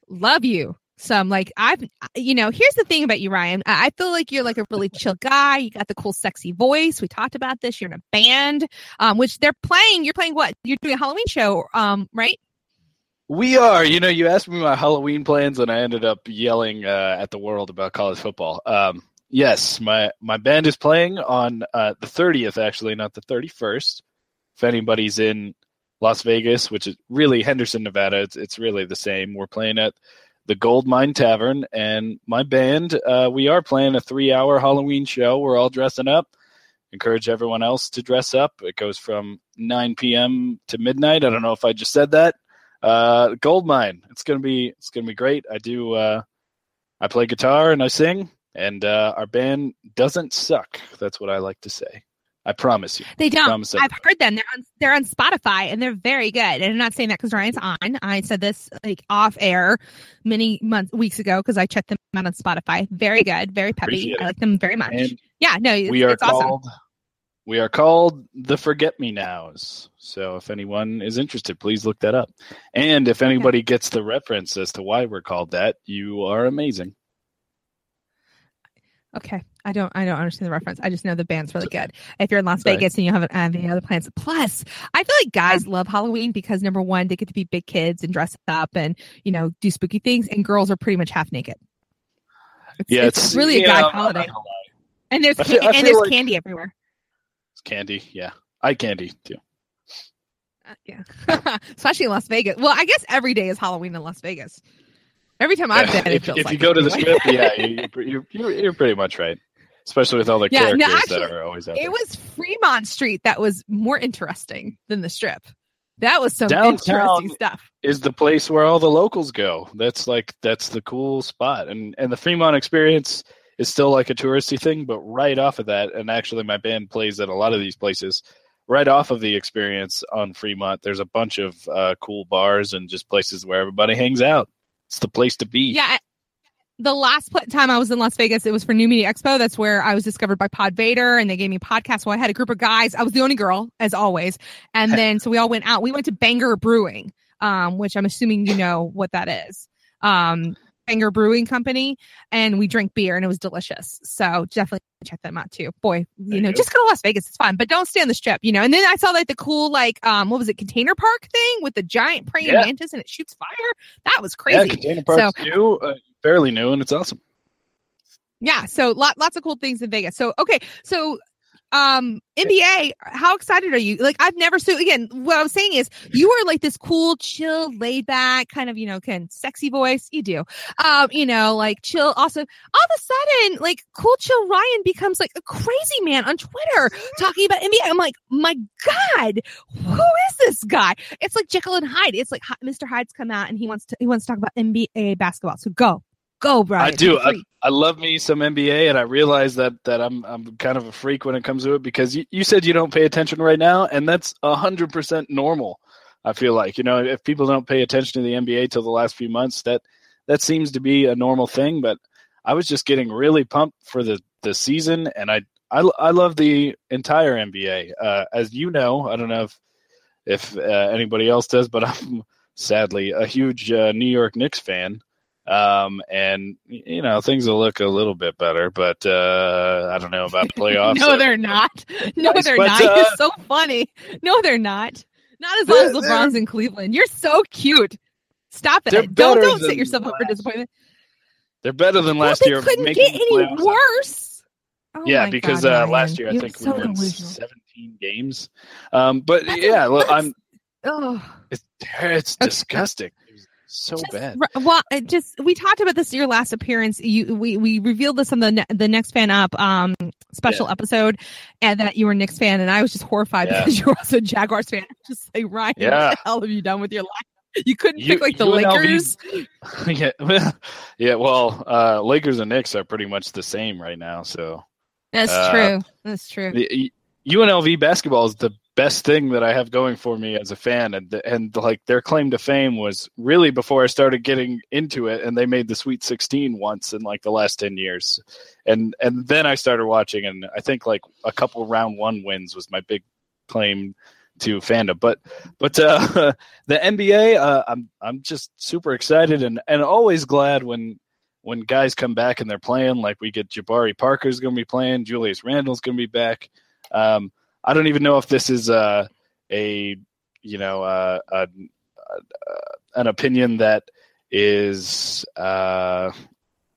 love you some like I've you know here's the thing about you Ryan I I feel like you're like a really chill guy you got the cool sexy voice we talked about this you're in a band um which they're playing you're playing what you're doing a Halloween show um right We are. You know, you asked me my Halloween plans, and I ended up yelling uh, at the world about college football. Um, yes, my my band is playing on uh, the thirtieth, actually, not the thirty first. If anybody's in Las Vegas, which is really Henderson, Nevada, it's it's really the same. We're playing at the Gold Mine Tavern, and my band, uh, we are playing a three hour Halloween show. We're all dressing up. Encourage everyone else to dress up. It goes from 9 p.m. to midnight. I don't know if I just said that uh gold mine it's gonna be it's gonna be great. I do uh i play guitar and i sing and uh our band doesn't suck. That's what i like to say. I promise you. They don't. Promise I've heard them. They're on they're on Spotify and they're very good. And I'm not saying that because Ryan's on. I said this like off air many months weeks ago because I checked them out on Spotify. Very good. Very peppy. I like them very much. And yeah no it's, we are it's awesome. called we are called the forget me nows so if anyone is interested please look that up and if anybody gets the reference as to why we're called that you are amazing Okay. I don't I don't understand the reference. I just know the band's really good. If you're in Las Right. Vegas and you haven't have any other plans. Plus, I feel like guys love Halloween because number one, they get to be big kids and dress up and, you know, do spooky things and girls are pretty much half naked. It's, yeah it's, really a guy I'm holiday. And there's I feel- and there's like- candy everywhere. Candy yeah eye candy too Uh, yeah. Especially in Las Vegas. Well, I guess every day is Halloween in Las Vegas. Every time I've been, it if, if like you go to the anyway. strip, yeah, you, you're, you're you're pretty much right. Especially with all the Yeah, no, characters that are always out there. It was Fremont Street that was more interesting than the strip. That was some Downtown interesting stuff. is the place where all the locals go. That's like that's the cool spot, and and the Fremont experience is still like a touristy thing, but right off of that, and actually my band plays at a lot of these places. Right off of the experience on Fremont, there's a bunch of uh, cool bars and just places where everybody hangs out. It's the place to be. Yeah. The last pl- time I was in Las Vegas, it was for New Media Expo. That's where I was discovered by Podvader, and they gave me a podcast. So I had a group of guys. I was the only girl, as always. And then so we all went out. We went to Banger Brewing, um, which I'm assuming you know what that is. Um, Banger Brewing Company, and we drink beer, and it was delicious. So definitely check them out too. Boy, There you know, you just go to Las Vegas. It's fun, but don't stay on the strip, you know. And then I saw like the cool, like, um, what was it, container park thing with the giant praying Yeah. mantis, and it shoots fire. That was yeah, crazy. Container Park's new, uh, fairly new, and it's awesome. Yeah, so lot, lots of cool things in Vegas. So okay, so um NBA, how excited are you? Like I've never so again, what I was saying is you are like this cool, chill, laid back, kind of, you know, can sexy voice. You do. Um, you know, like chill. Also, all of a sudden, like cool chill Ryan becomes like a crazy man on Twitter talking about NBA. I'm like, my God, who is this guy? It's like Jekyll and Hyde. It's like Mr. Hyde's come out and he wants to he wants to talk about NBA basketball. So go. Go, Brian. I do. I, I love me some NBA, and I realize that that I'm I'm kind of a freak when it comes to it because you, you said you don't pay attention right now, and that's hundred percent normal. I feel like you know if people don't pay attention to the NBA till the last few months, that that seems to be a normal thing. But I was just getting really pumped for the the season, and I I, I love the entire NBA. Uh, as you know, I don't know if if uh, anybody else does, but I'm sadly a huge uh, New York Knicks fan. Um, and you know things will look a little bit better, but uh, I don't know about the playoffs. no, they're not. No, Nice, they're but, not. uh, You're so funny. No, they're not. Not as long as LeBron's in Cleveland. You're so cute. Stop it. Don't don't set yourself up for disappointment. They're better than Well, last they year. couldn't get any worse. Oh yeah, because God, uh, last year I think so we won delusional. 17 games. Um, but That's- yeah, well, that's- I'm. Ugh. It's it's disgusting. So Just bad. well, it just we talked about this your last appearance. You we we revealed this on the ne- the next fan up um special episode, and that you were a Knicks fan, and I was just horrified Yeah. because you were also a Jaguars fan. Just like Ryan, Yeah. what the hell have you done with your life? You couldn't You- pick like the Lakers. yeah, well, yeah. Well, uh, Lakers and Knicks are pretty much the same right now. So That's uh, true. That's true. the, UNLV basketball is the best thing that I have going for me as a fan, and and like their claim to fame was really before I started getting into it, and they made the Sweet 16 once in like the last 10 years, and and then I started watching, and I think like a couple round one wins was my big claim to fandom, but but uh, the NBA, uh, I'm I'm just super excited and and always glad when. When guys come back and they're playing, like we get Jabari Parker's going to be playing, Julius Randle's going to be back. Um, I don't even know if this is uh, a you know uh, a, a, an opinion that is uh,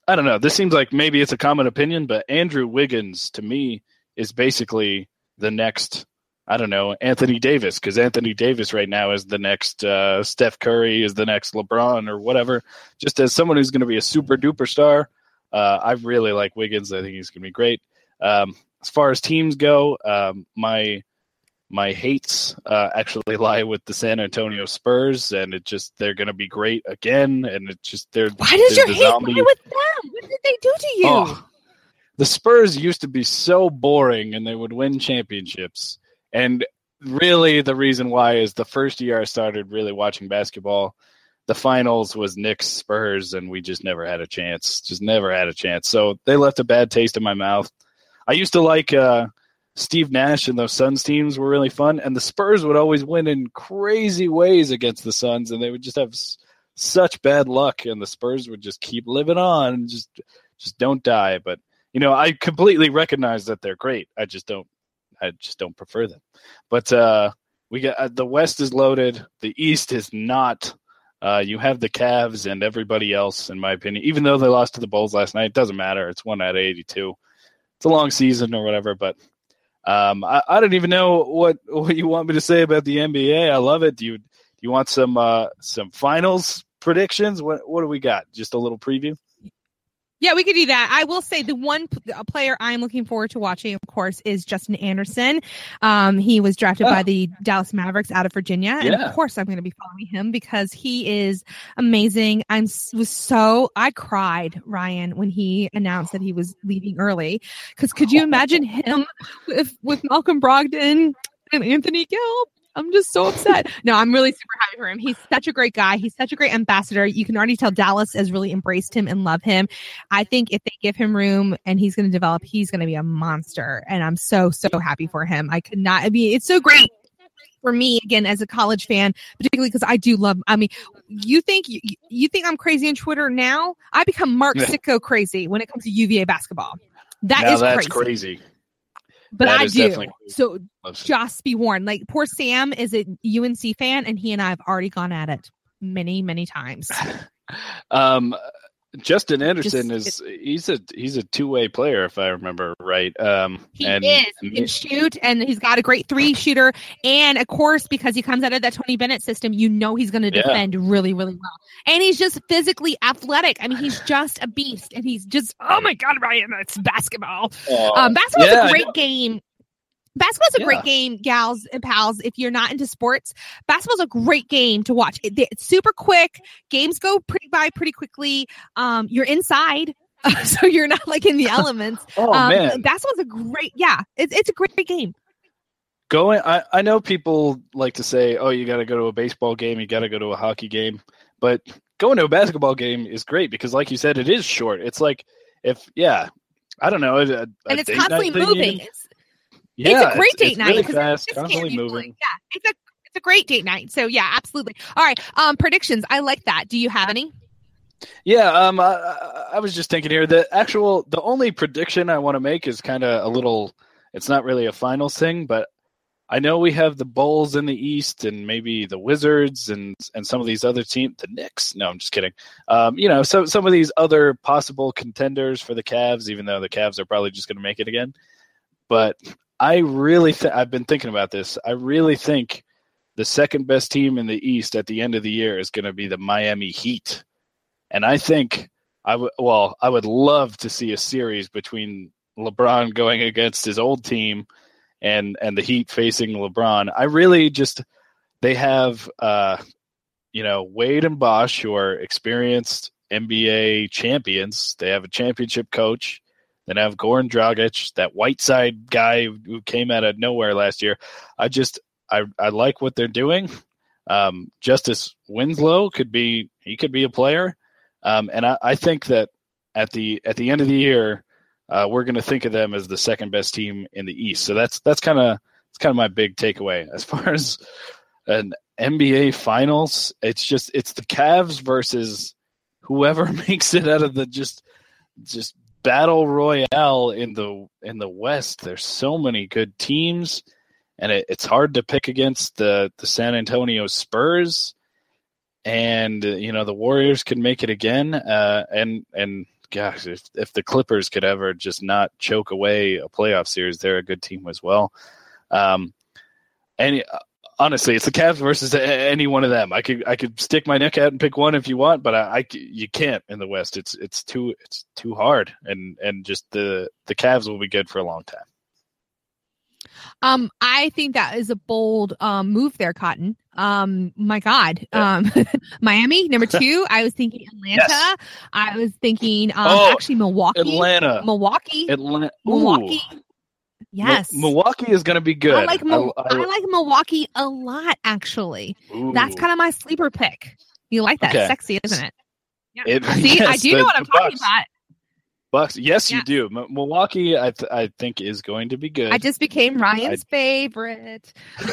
I don't know. This seems like maybe it's a common opinion, but Andrew Wiggins to me is basically the next. I don't know Anthony Davis because Anthony Davis right now is the next uh, Steph Curry is the next LeBron or whatever. Just as someone who's going to be a super duper star, uh, I really like Wiggins. I think he's going to be great. Um, as far as teams go, um, my my hates uh, actually lie with the San Antonio Spurs, and it just they're going to be great again. And it just they're Why does your the hate zombie- lie with them? What did they do to you? Oh, the Spurs used to be so boring, and they would win championships. And really, the reason why is the first year I started really watching basketball. The finals was Knicks Spurs, and we just never had a chance. Just never had a chance. So they left a bad taste in my mouth. I used to like uh, Steve Nash and those Suns teams were really fun, and the Spurs would always win in crazy ways against the Suns, and they would just have s- such bad luck, and the Spurs would just keep living on and just just don't die. But you know, I completely recognize that they're great. I just don't, I just don't prefer them. But uh, we got uh, the West is loaded. The East is not. Uh, you have the Cavs and everybody else, in my opinion. Even though they lost to the Bulls last night, it doesn't matter. It's one out of eighty-two. It's a long season or whatever, but um, I, I don't even know what what you want me to say about the NBA. I love it. Do you do you want some uh, some finals predictions? What what do we got? Just a little preview. Yeah, we could do that. I will say the one p- player I'm looking forward to watching, of course, is Justin Anderson. Um, he was drafted by Oh. the Dallas Mavericks out of Virginia, and of course, I'm going to be following him because he is amazing. I'm was so I cried, Ryan, when he announced that he was leaving early. Because could you imagine him with with Malcolm Brogdon and Anthony Gill? I'm just so upset. No, I'm really super happy for him. He's such a great guy. He's such a great ambassador. You can already tell Dallas has really embraced him and love him. I think if they give him room and he's going to develop, he's going to be a monster. And I'm so, so happy for him. I could not, I mean, it's so great for me again as a college fan, particularly because I do love, I mean, you think, you, you think I'm crazy on Twitter now? I become Mark. Sicko crazy when it comes to UVA basketball. That now is that's crazy. crazy. But That I do. So just be warned. Like poor Sam is a UNC fan, and he and I have already gone at it many, many times. Um, Justin Anderson Just- is he's a he's a two way player if I remember right. Um, He and is. He can shoot, and he's got a great three shooter. And of course, because he comes out of that Tony Bennett system, you know he's going to Yeah. defend really, really well. And he's just physically athletic. I mean, he's just a beast, and he's just oh my god, Ryan, that's basketball. Aw. Um, basketball's Yeah, a great game. Basketball's a Yeah. great game, gals and pals. If you're not into sports, basketball's a great game to watch. It- it's super quick. Games go pretty by pretty quickly. Um, you're inside, so you're not like in the elements. Oh um, man, basketball's a great, yeah, it's it's a great game. going. I I know people like to say, "Oh, you got to go to a baseball game, you got to go to a hockey game," but going to a basketball game is great because, like you said, it is short. It's like if yeah, I don't know, a, a and it's constantly moving. even? It's, Yeah, it's a great date it's night Really fast, it's constantly moving. Yeah, it's a it's a great date night. So yeah, absolutely. All right, um, predictions. I like that. Do you have any? Yeah, um, I, I- I was just thinking here. The actual, the only prediction I want to make is kind of a little. It's not really a final thing, but I know we have the Bulls in the East, and maybe the Wizards, and and some of these other teams, the Knicks. No, I'm just kidding. Um, you know, so some of these other possible contenders for the Cavs, even though the Cavs are probably just going to make it again. But I really, th- I've been thinking about this. I really think the second best team in the East at the end of the year is going to be the Miami Heat. And I think I would well, I would love to see a series between LeBron going against his old team and and the Heat facing LeBron. I really just they have uh you know Wade and Bosh who are experienced NBA champions. They have a championship coach. Then have Goran Dragic, that Whiteside guy who came out of nowhere last year. I just I I like what they're doing. Um, Justice Winslow could be he could be a player, um, and I, I think that at the at the end of the year, uh, we're going to think of them as the second best team in the East. So that's that's kind of it's kind of my big takeaway as far as an NBA Finals. It's just it's the Cavs versus whoever makes it out of the just just battle royale in the in the West. There's so many good teams and it, it's hard to pick against the the San Antonio Spurs, and uh, you know the Warriors can make it again, uh, and and gosh, if if the Clippers could ever just not choke away a playoff series, they're a good team as well. Um, and uh, honestly, it's the Cavs versus any one of them. I could I could stick my neck out and pick one if you want, but I, you can't in the West. It's it's too it's too hard, and and just the the Cavs will be good for a long time. Um, I think that is a bold um move there, Cotton. Um, my God. Yeah. Um, Miami number two. I was thinking Atlanta. Yes. I was thinking um Oh, actually Milwaukee. Atlanta, Milwaukee. Atlanta, Milwaukee. Yes. Mi- Milwaukee is going to be good. I like Mil- I- I, like Milwaukee a lot, actually. ooh. That's kind of my sleeper pick. You like that? Okay. Sexy, isn't it? Yeah. It- See, I do the- know what I'm talking Bucks. about. Bucks. Yes, Yeah. you do. M- Milwaukee, I th- I think is going to be good. I just became Ryan's favorite.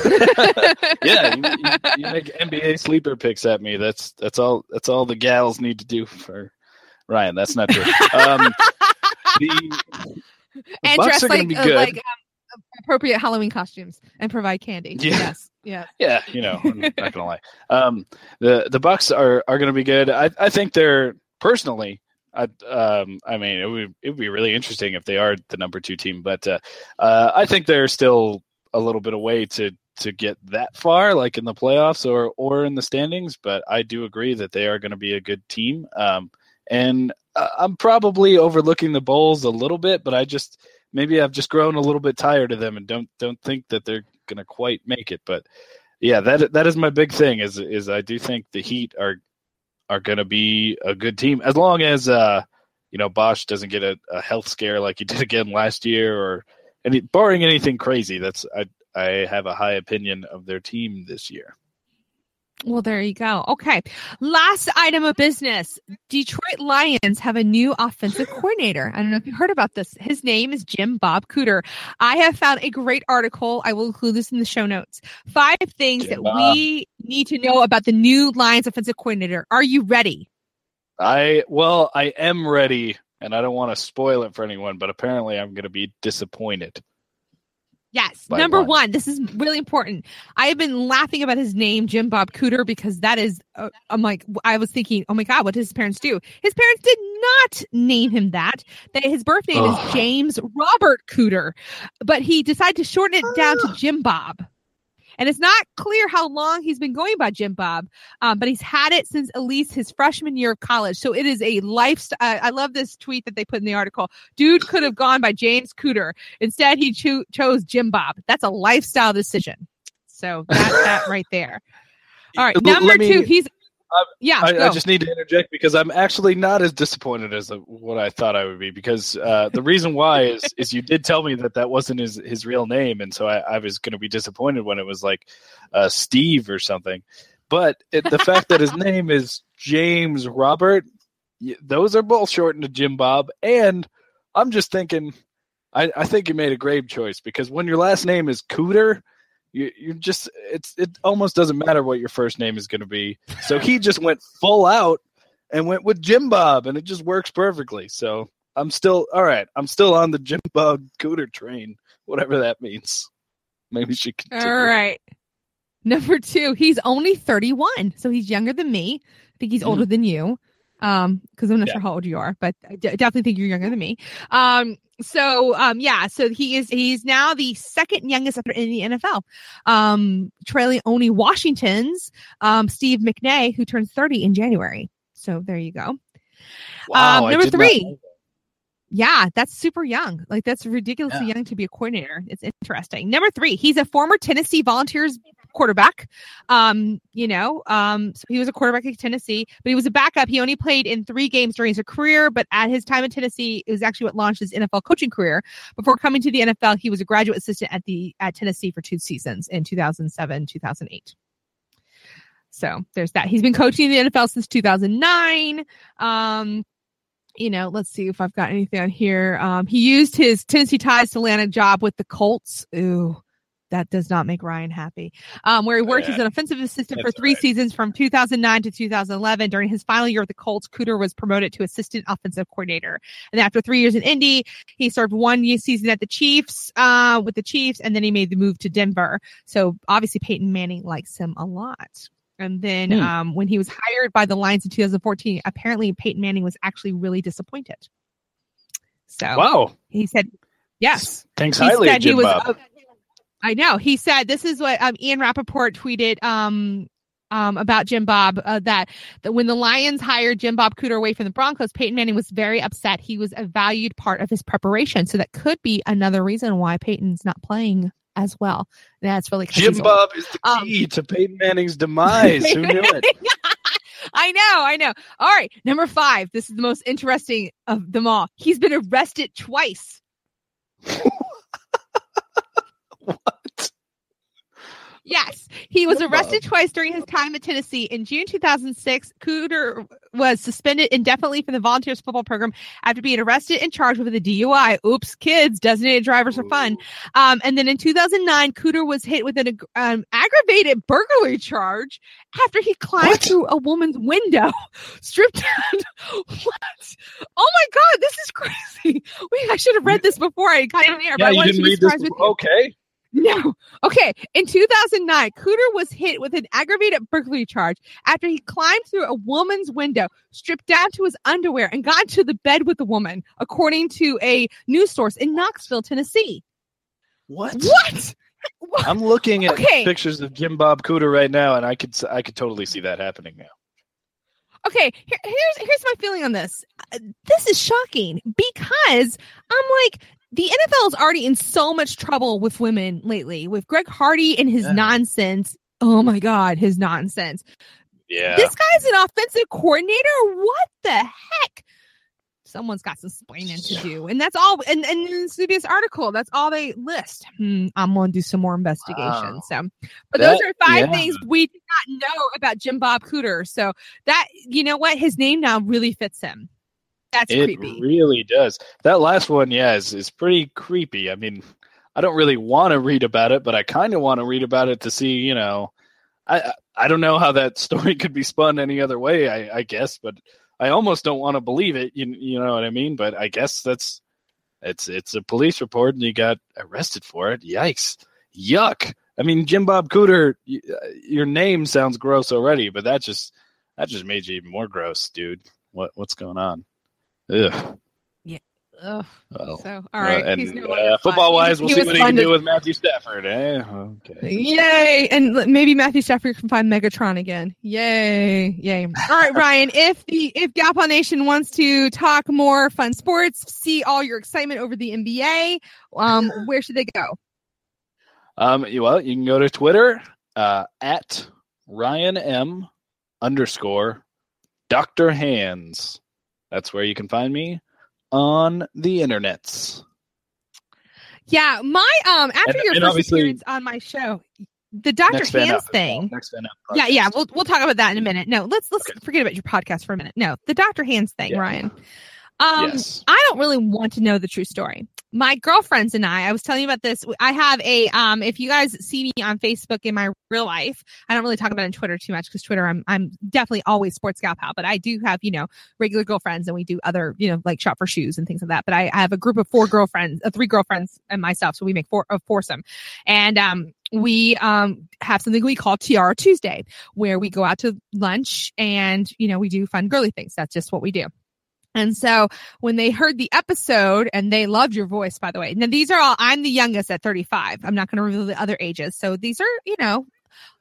yeah, you, you, you make NBA sleeper picks at me. That's that's all. That's all the gals need to do for Ryan. That's not true. Um, the, and dress like uh, like um, appropriate Halloween costumes and provide candy. Yeah. Yes. Yeah. yeah, you know, I'm not gonna lie. Um, the the Bucks are are going to be good. I I think they're personally. I um I mean it would it would be really interesting if they are the number two team, but uh, uh I think they're still a little bit away to to get that far, like in the playoffs or or in the standings. But I do agree that they are going to be a good team. Um, and uh, I'm probably overlooking the Bulls a little bit, but I just maybe I've just grown a little bit tired of them and don't don't think that they're going to quite make it. But yeah, that that is my big thing. Is is I do think the Heat are are going to be a good team as long as uh you know Bosh doesn't get a, a health scare like he did again last year or any barring anything crazy. That's I I have a high opinion of their team this year. Well, there you go. Okay. Last item of business. Detroit Lions have a new offensive coordinator. I don't know if you heard about this. His name is Jim Bob Cooter. I have found a great article. I will include this in the show notes. Five things Jim that Bob. we need to know about the new Lions offensive coordinator. Are you ready? I well, I am ready, and I don't want to spoil it for anyone, but apparently I'm going to be disappointed. Yes. Number one. one, this is really important. I have been laughing about his name, Jim Bob Cooter, because that is, uh, I'm like, I was thinking, oh my God, what did his parents do? His parents did not name him that. That his birth name is James Robert Cooter, but he decided to shorten it down to Jim Bob. And it's not clear how long he's been going by Jim Bob, um, but he's had it since at least his freshman year of college. So it is a lifestyle. I love this tweet that they put in the article. Dude could have gone by James Cooter. Instead, he cho- chose Jim Bob. That's a lifestyle decision. So that, that right there. All right. Number me- two, he's. I- yeah, I. I just need to interject because I'm actually not as disappointed as what I thought I would be. Because uh, the reason why is is you did tell me that that wasn't his his real name, and so I, I was going to be disappointed when it was like uh, Steve or something. But it, the fact that his name is James Robert, those are both shortened to Jim Bob. And I'm just thinking, I, I think you made a grave choice because when your last name is Cooter, you you just it's it almost doesn't matter what your first name is going to be. So he just went full out and went with Jim Bob, and it just works perfectly. So I'm still all right. I'm still on the Jim Bob Cooter train, whatever that means. Maybe she can. All right. Number two, he's only 31. So he's younger than me. I think he's hmm. older than you. Um, because I'm not Yeah. sure how old you are, but I d- definitely think you're younger than me. Um, so um, yeah, so he is he's now the second youngest in the NFL. Um, trailing only Washington's um Steve McVay, who turns 30 in January. So there you go. Wow, Um, number three. Yeah, that's super young. Like that's ridiculously young to be a coordinator. It's interesting. Number three, he's a former Tennessee Volunteers quarterback. Um, you know, um, so he was a quarterback at Tennessee, but he was a backup. He only played in three games during his career, but at his time in Tennessee, it was actually what launched his NFL coaching career. Before coming to the NFL, he was a graduate assistant at the at Tennessee for two seasons in 2007, 2008. So there's that. He's been coaching the NFL since 2009. Um, you know, let's see if I've got anything on here. Um, he used his Tennessee ties to land a job with the Colts. Ooh, that does not make Ryan happy. Um, where he worked as Yeah. an offensive assistant for three right. seasons from 2009 to 2011. During his final year with the Colts, Cooter was promoted to assistant offensive coordinator. And after three years in Indy, he served one season at the Chiefs, uh, with the Chiefs, and then he made the move to Denver. So obviously Peyton Manning likes him a lot. And then Hmm. um, when he was hired by the Lions in 2014, apparently Peyton Manning was actually really disappointed. So Wow, he said, yes. thanks He highly, he was. Uh, I know. He said this is what um, Ian Rapoport tweeted um, um, about Jim Bob uh, that, that when the Lions hired Jim Bob Cooter away from the Broncos, Peyton Manning was very upset. He was a valued part of his preparation. So that could be another reason why Peyton's not playing as well. That's really Jim. Bob is the Um, key to Peyton Manning's demise. Who knew it? I know, I know. All right, number five. This is the most interesting of them all. He's been arrested twice. what? Yes, he was arrested twice during his time at Tennessee. In June 2006, Cooter was suspended indefinitely from the Volunteers football program after being arrested and charged with a DUI. Oops, kids, designated drivers are fun. Um, and then in 2009, Cooter was hit with an um, aggravated burglary charge after he climbed What? through a woman's window, stripped down. what? Oh my God, this is crazy. Wait, I should have read this before I got on air. but Yeah, I you didn't read this. before- you. No. Okay. In 2009, Cooter was hit with an aggravated burglary charge after he climbed through a woman's window, stripped down to his underwear, and got into the bed with the woman, according to a news source in Knoxville, Tennessee. What? What? What? I'm looking at Okay. pictures of Jim Bob Cooter right now, and I could I could totally see that happening now. Okay, here, here's here's my feeling on this. Uh, This is shocking because I'm like the NFL is already in so much trouble with women lately with Greg Hardy and his Yeah. nonsense. Oh my god, his nonsense. Yeah. This guy's an offensive coordinator. What the heck? Someone's got some explaining to do, and that's all. And, and in the CBS article, that's all they list. Hmm, I'm going to do some more investigation. Wow. So, but those are five yeah. things we did not know about Jim Bob Cooter. So that you know what, his name now really fits him. That's it creepy. really does. That last one, yeah, is, is pretty creepy. I mean, I don't really want to read about it, but I kind of want to read about it to see, you know, I I- don't know how that story could be spun any other way. I, I guess, but I almost don't want to believe it. You you know what I mean? But I guess that's it's it's a police report, and you got arrested for it. Yikes! Yuck! I mean, Jim Bob Cooter, y- uh, your name sounds gross already, but that just that just made you even more gross, dude. What what's going on? Ugh. Ugh. Well, So, all right. uh, and no fun. football wise, we'll was- see what he can to- do with Matthew Stafford. Eh? Okay. Yay! And maybe Matthew Stafford can find Megatron again. Yay! Yay! All right, Ryan. If the if Gal Pal Nation wants to talk more fun sports, see all your excitement over the NBA, um, where should they go? Um, well, you can go to Twitter uh, at Ryan M underscore Doctor Hands. That's where you can find me on the internets. Yeah, my um after And- your and first appearance on my show, the Doctor Hands well. thing. Up. Yeah, yeah, we'll we'll talk about that in a minute. No, let's let's Okay. forget about your podcast for a minute. No, the Doctor Hands thing, Yeah. Ryan. Um, yes. I don't really want to know the true story. My girlfriends and I, I was telling you about this. I have a, um, if you guys see me on Facebook in my real life, I don't really talk about it on Twitter too much because Twitter, I'm, I'm definitely always sports gal pal, but I do have, you know, regular girlfriends and we do other, you know, like shop for shoes and things like that. But I, I have a group of four girlfriends, uh, three girlfriends and myself. So we make four, a foursome. And, um, we um have something we call Tiara Tuesday, where we go out to lunch and you know we do fun girly things. That's just what we do. And so when they heard the episode and they loved your voice, by the way. Now these are all, I'm the youngest at 35. I'm not going to reveal the other ages. So these are, you know,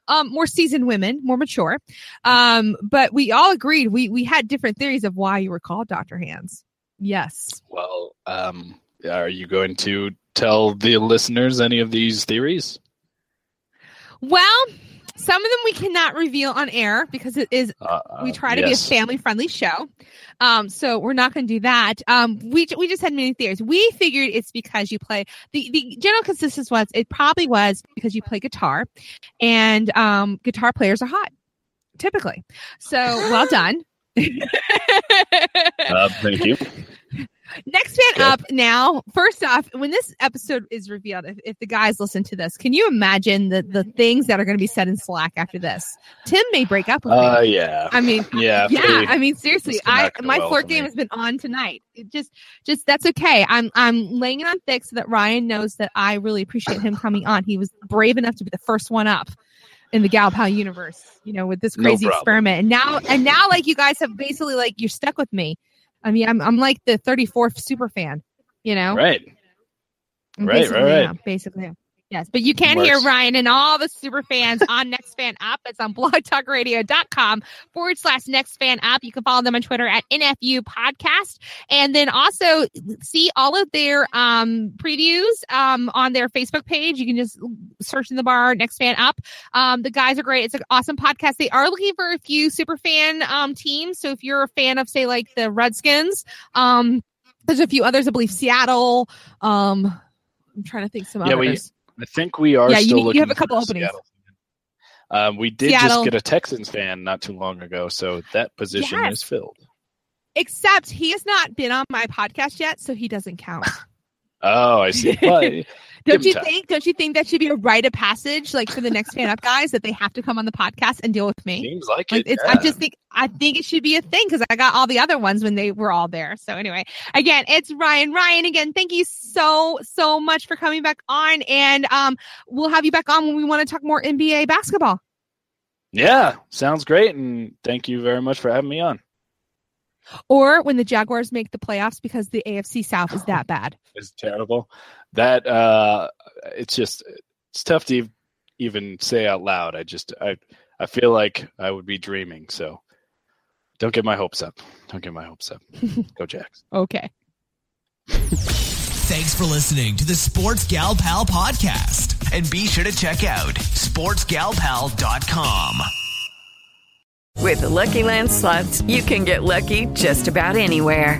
um, more seasoned women, more mature. Um, but we all agreed we, we had different theories of why you were called Dr. Hands. Yes. Well, um, are you going to tell the listeners any of these theories? Well, some of them we cannot reveal on air because it is Uh, we uh, try to yes. be a family friendly show. Um so we're not going to do that. Um we we just had many theories. We figured it's because you play the the general consensus was it probably was because you play guitar and um guitar players are hot typically. So well done. Uh, thank you. Next fan Okay. up now. First off, when this episode is revealed, if, if the guys listen to this, can you imagine the the things that are going to be said in Slack after this? Tim may break up with Uh, me. yeah. I mean, yeah. yeah, pretty- I mean seriously, I my well flirt game has been on tonight. It just just that's okay. I'm I'm laying it on thick so that Ryan knows that I really appreciate him coming on. He was brave enough to be the first one up in the Gal Pal universe, you know, with this crazy problem. experiment. And now and now like you guys have basically like you're stuck with me. I mean, I'm I'm like the 34th super fan, you know? Right. I'm Right, basically, right, right. yeah, basically. Yes, but you can hear Ryan and all the super fans on Next Fan Up. It's on blogtalkradio.com forward slash Next Fan Up. You can follow them on Twitter at NFU Podcast. And then also see all of their um, previews um, on their Facebook page. You can just search in the bar Next Fan Up. Um, the guys are great. It's an awesome podcast. They are looking for a few super fan um, teams. So if you're a fan of, say, like the Redskins, um, there's a few others. I believe Seattle. Um, I'm trying to think some Yeah, others. I think we are Yeah, you still you looking have a couple openings. Um, we did Seattle. just get a Texans fan not too long ago, so that position Yes. is filled. Except he has not been on my podcast yet, so he doesn't count. Oh, I see. But Don't you time. think? Don't you think that should be a rite of passage, like for the next fan up guys, that they have to come on the podcast and deal with me? seems like, Like it. it's, yeah. I just think I think it should be a thing because I got all the other ones when they were all there. So anyway, again, it's Ryan. Ryan, again, thank you so so much for coming back on, and um, we'll have you back on when we want to talk more NBA basketball. yeah, sounds great, and thank you very much for having me on. Or when the Jaguars make the playoffs because the AFC South is that bad. It's terrible. That uh, it's just it's tough to even say out loud. I just I I feel like I would be dreaming. So don't get my hopes up. Don't get my hopes up. Go Jacks. Okay. Thanks for listening to the Sports Gal Pal podcast. And be sure to check out sportsgalpal.com. With the Lucky Land slots, you can get lucky just about anywhere.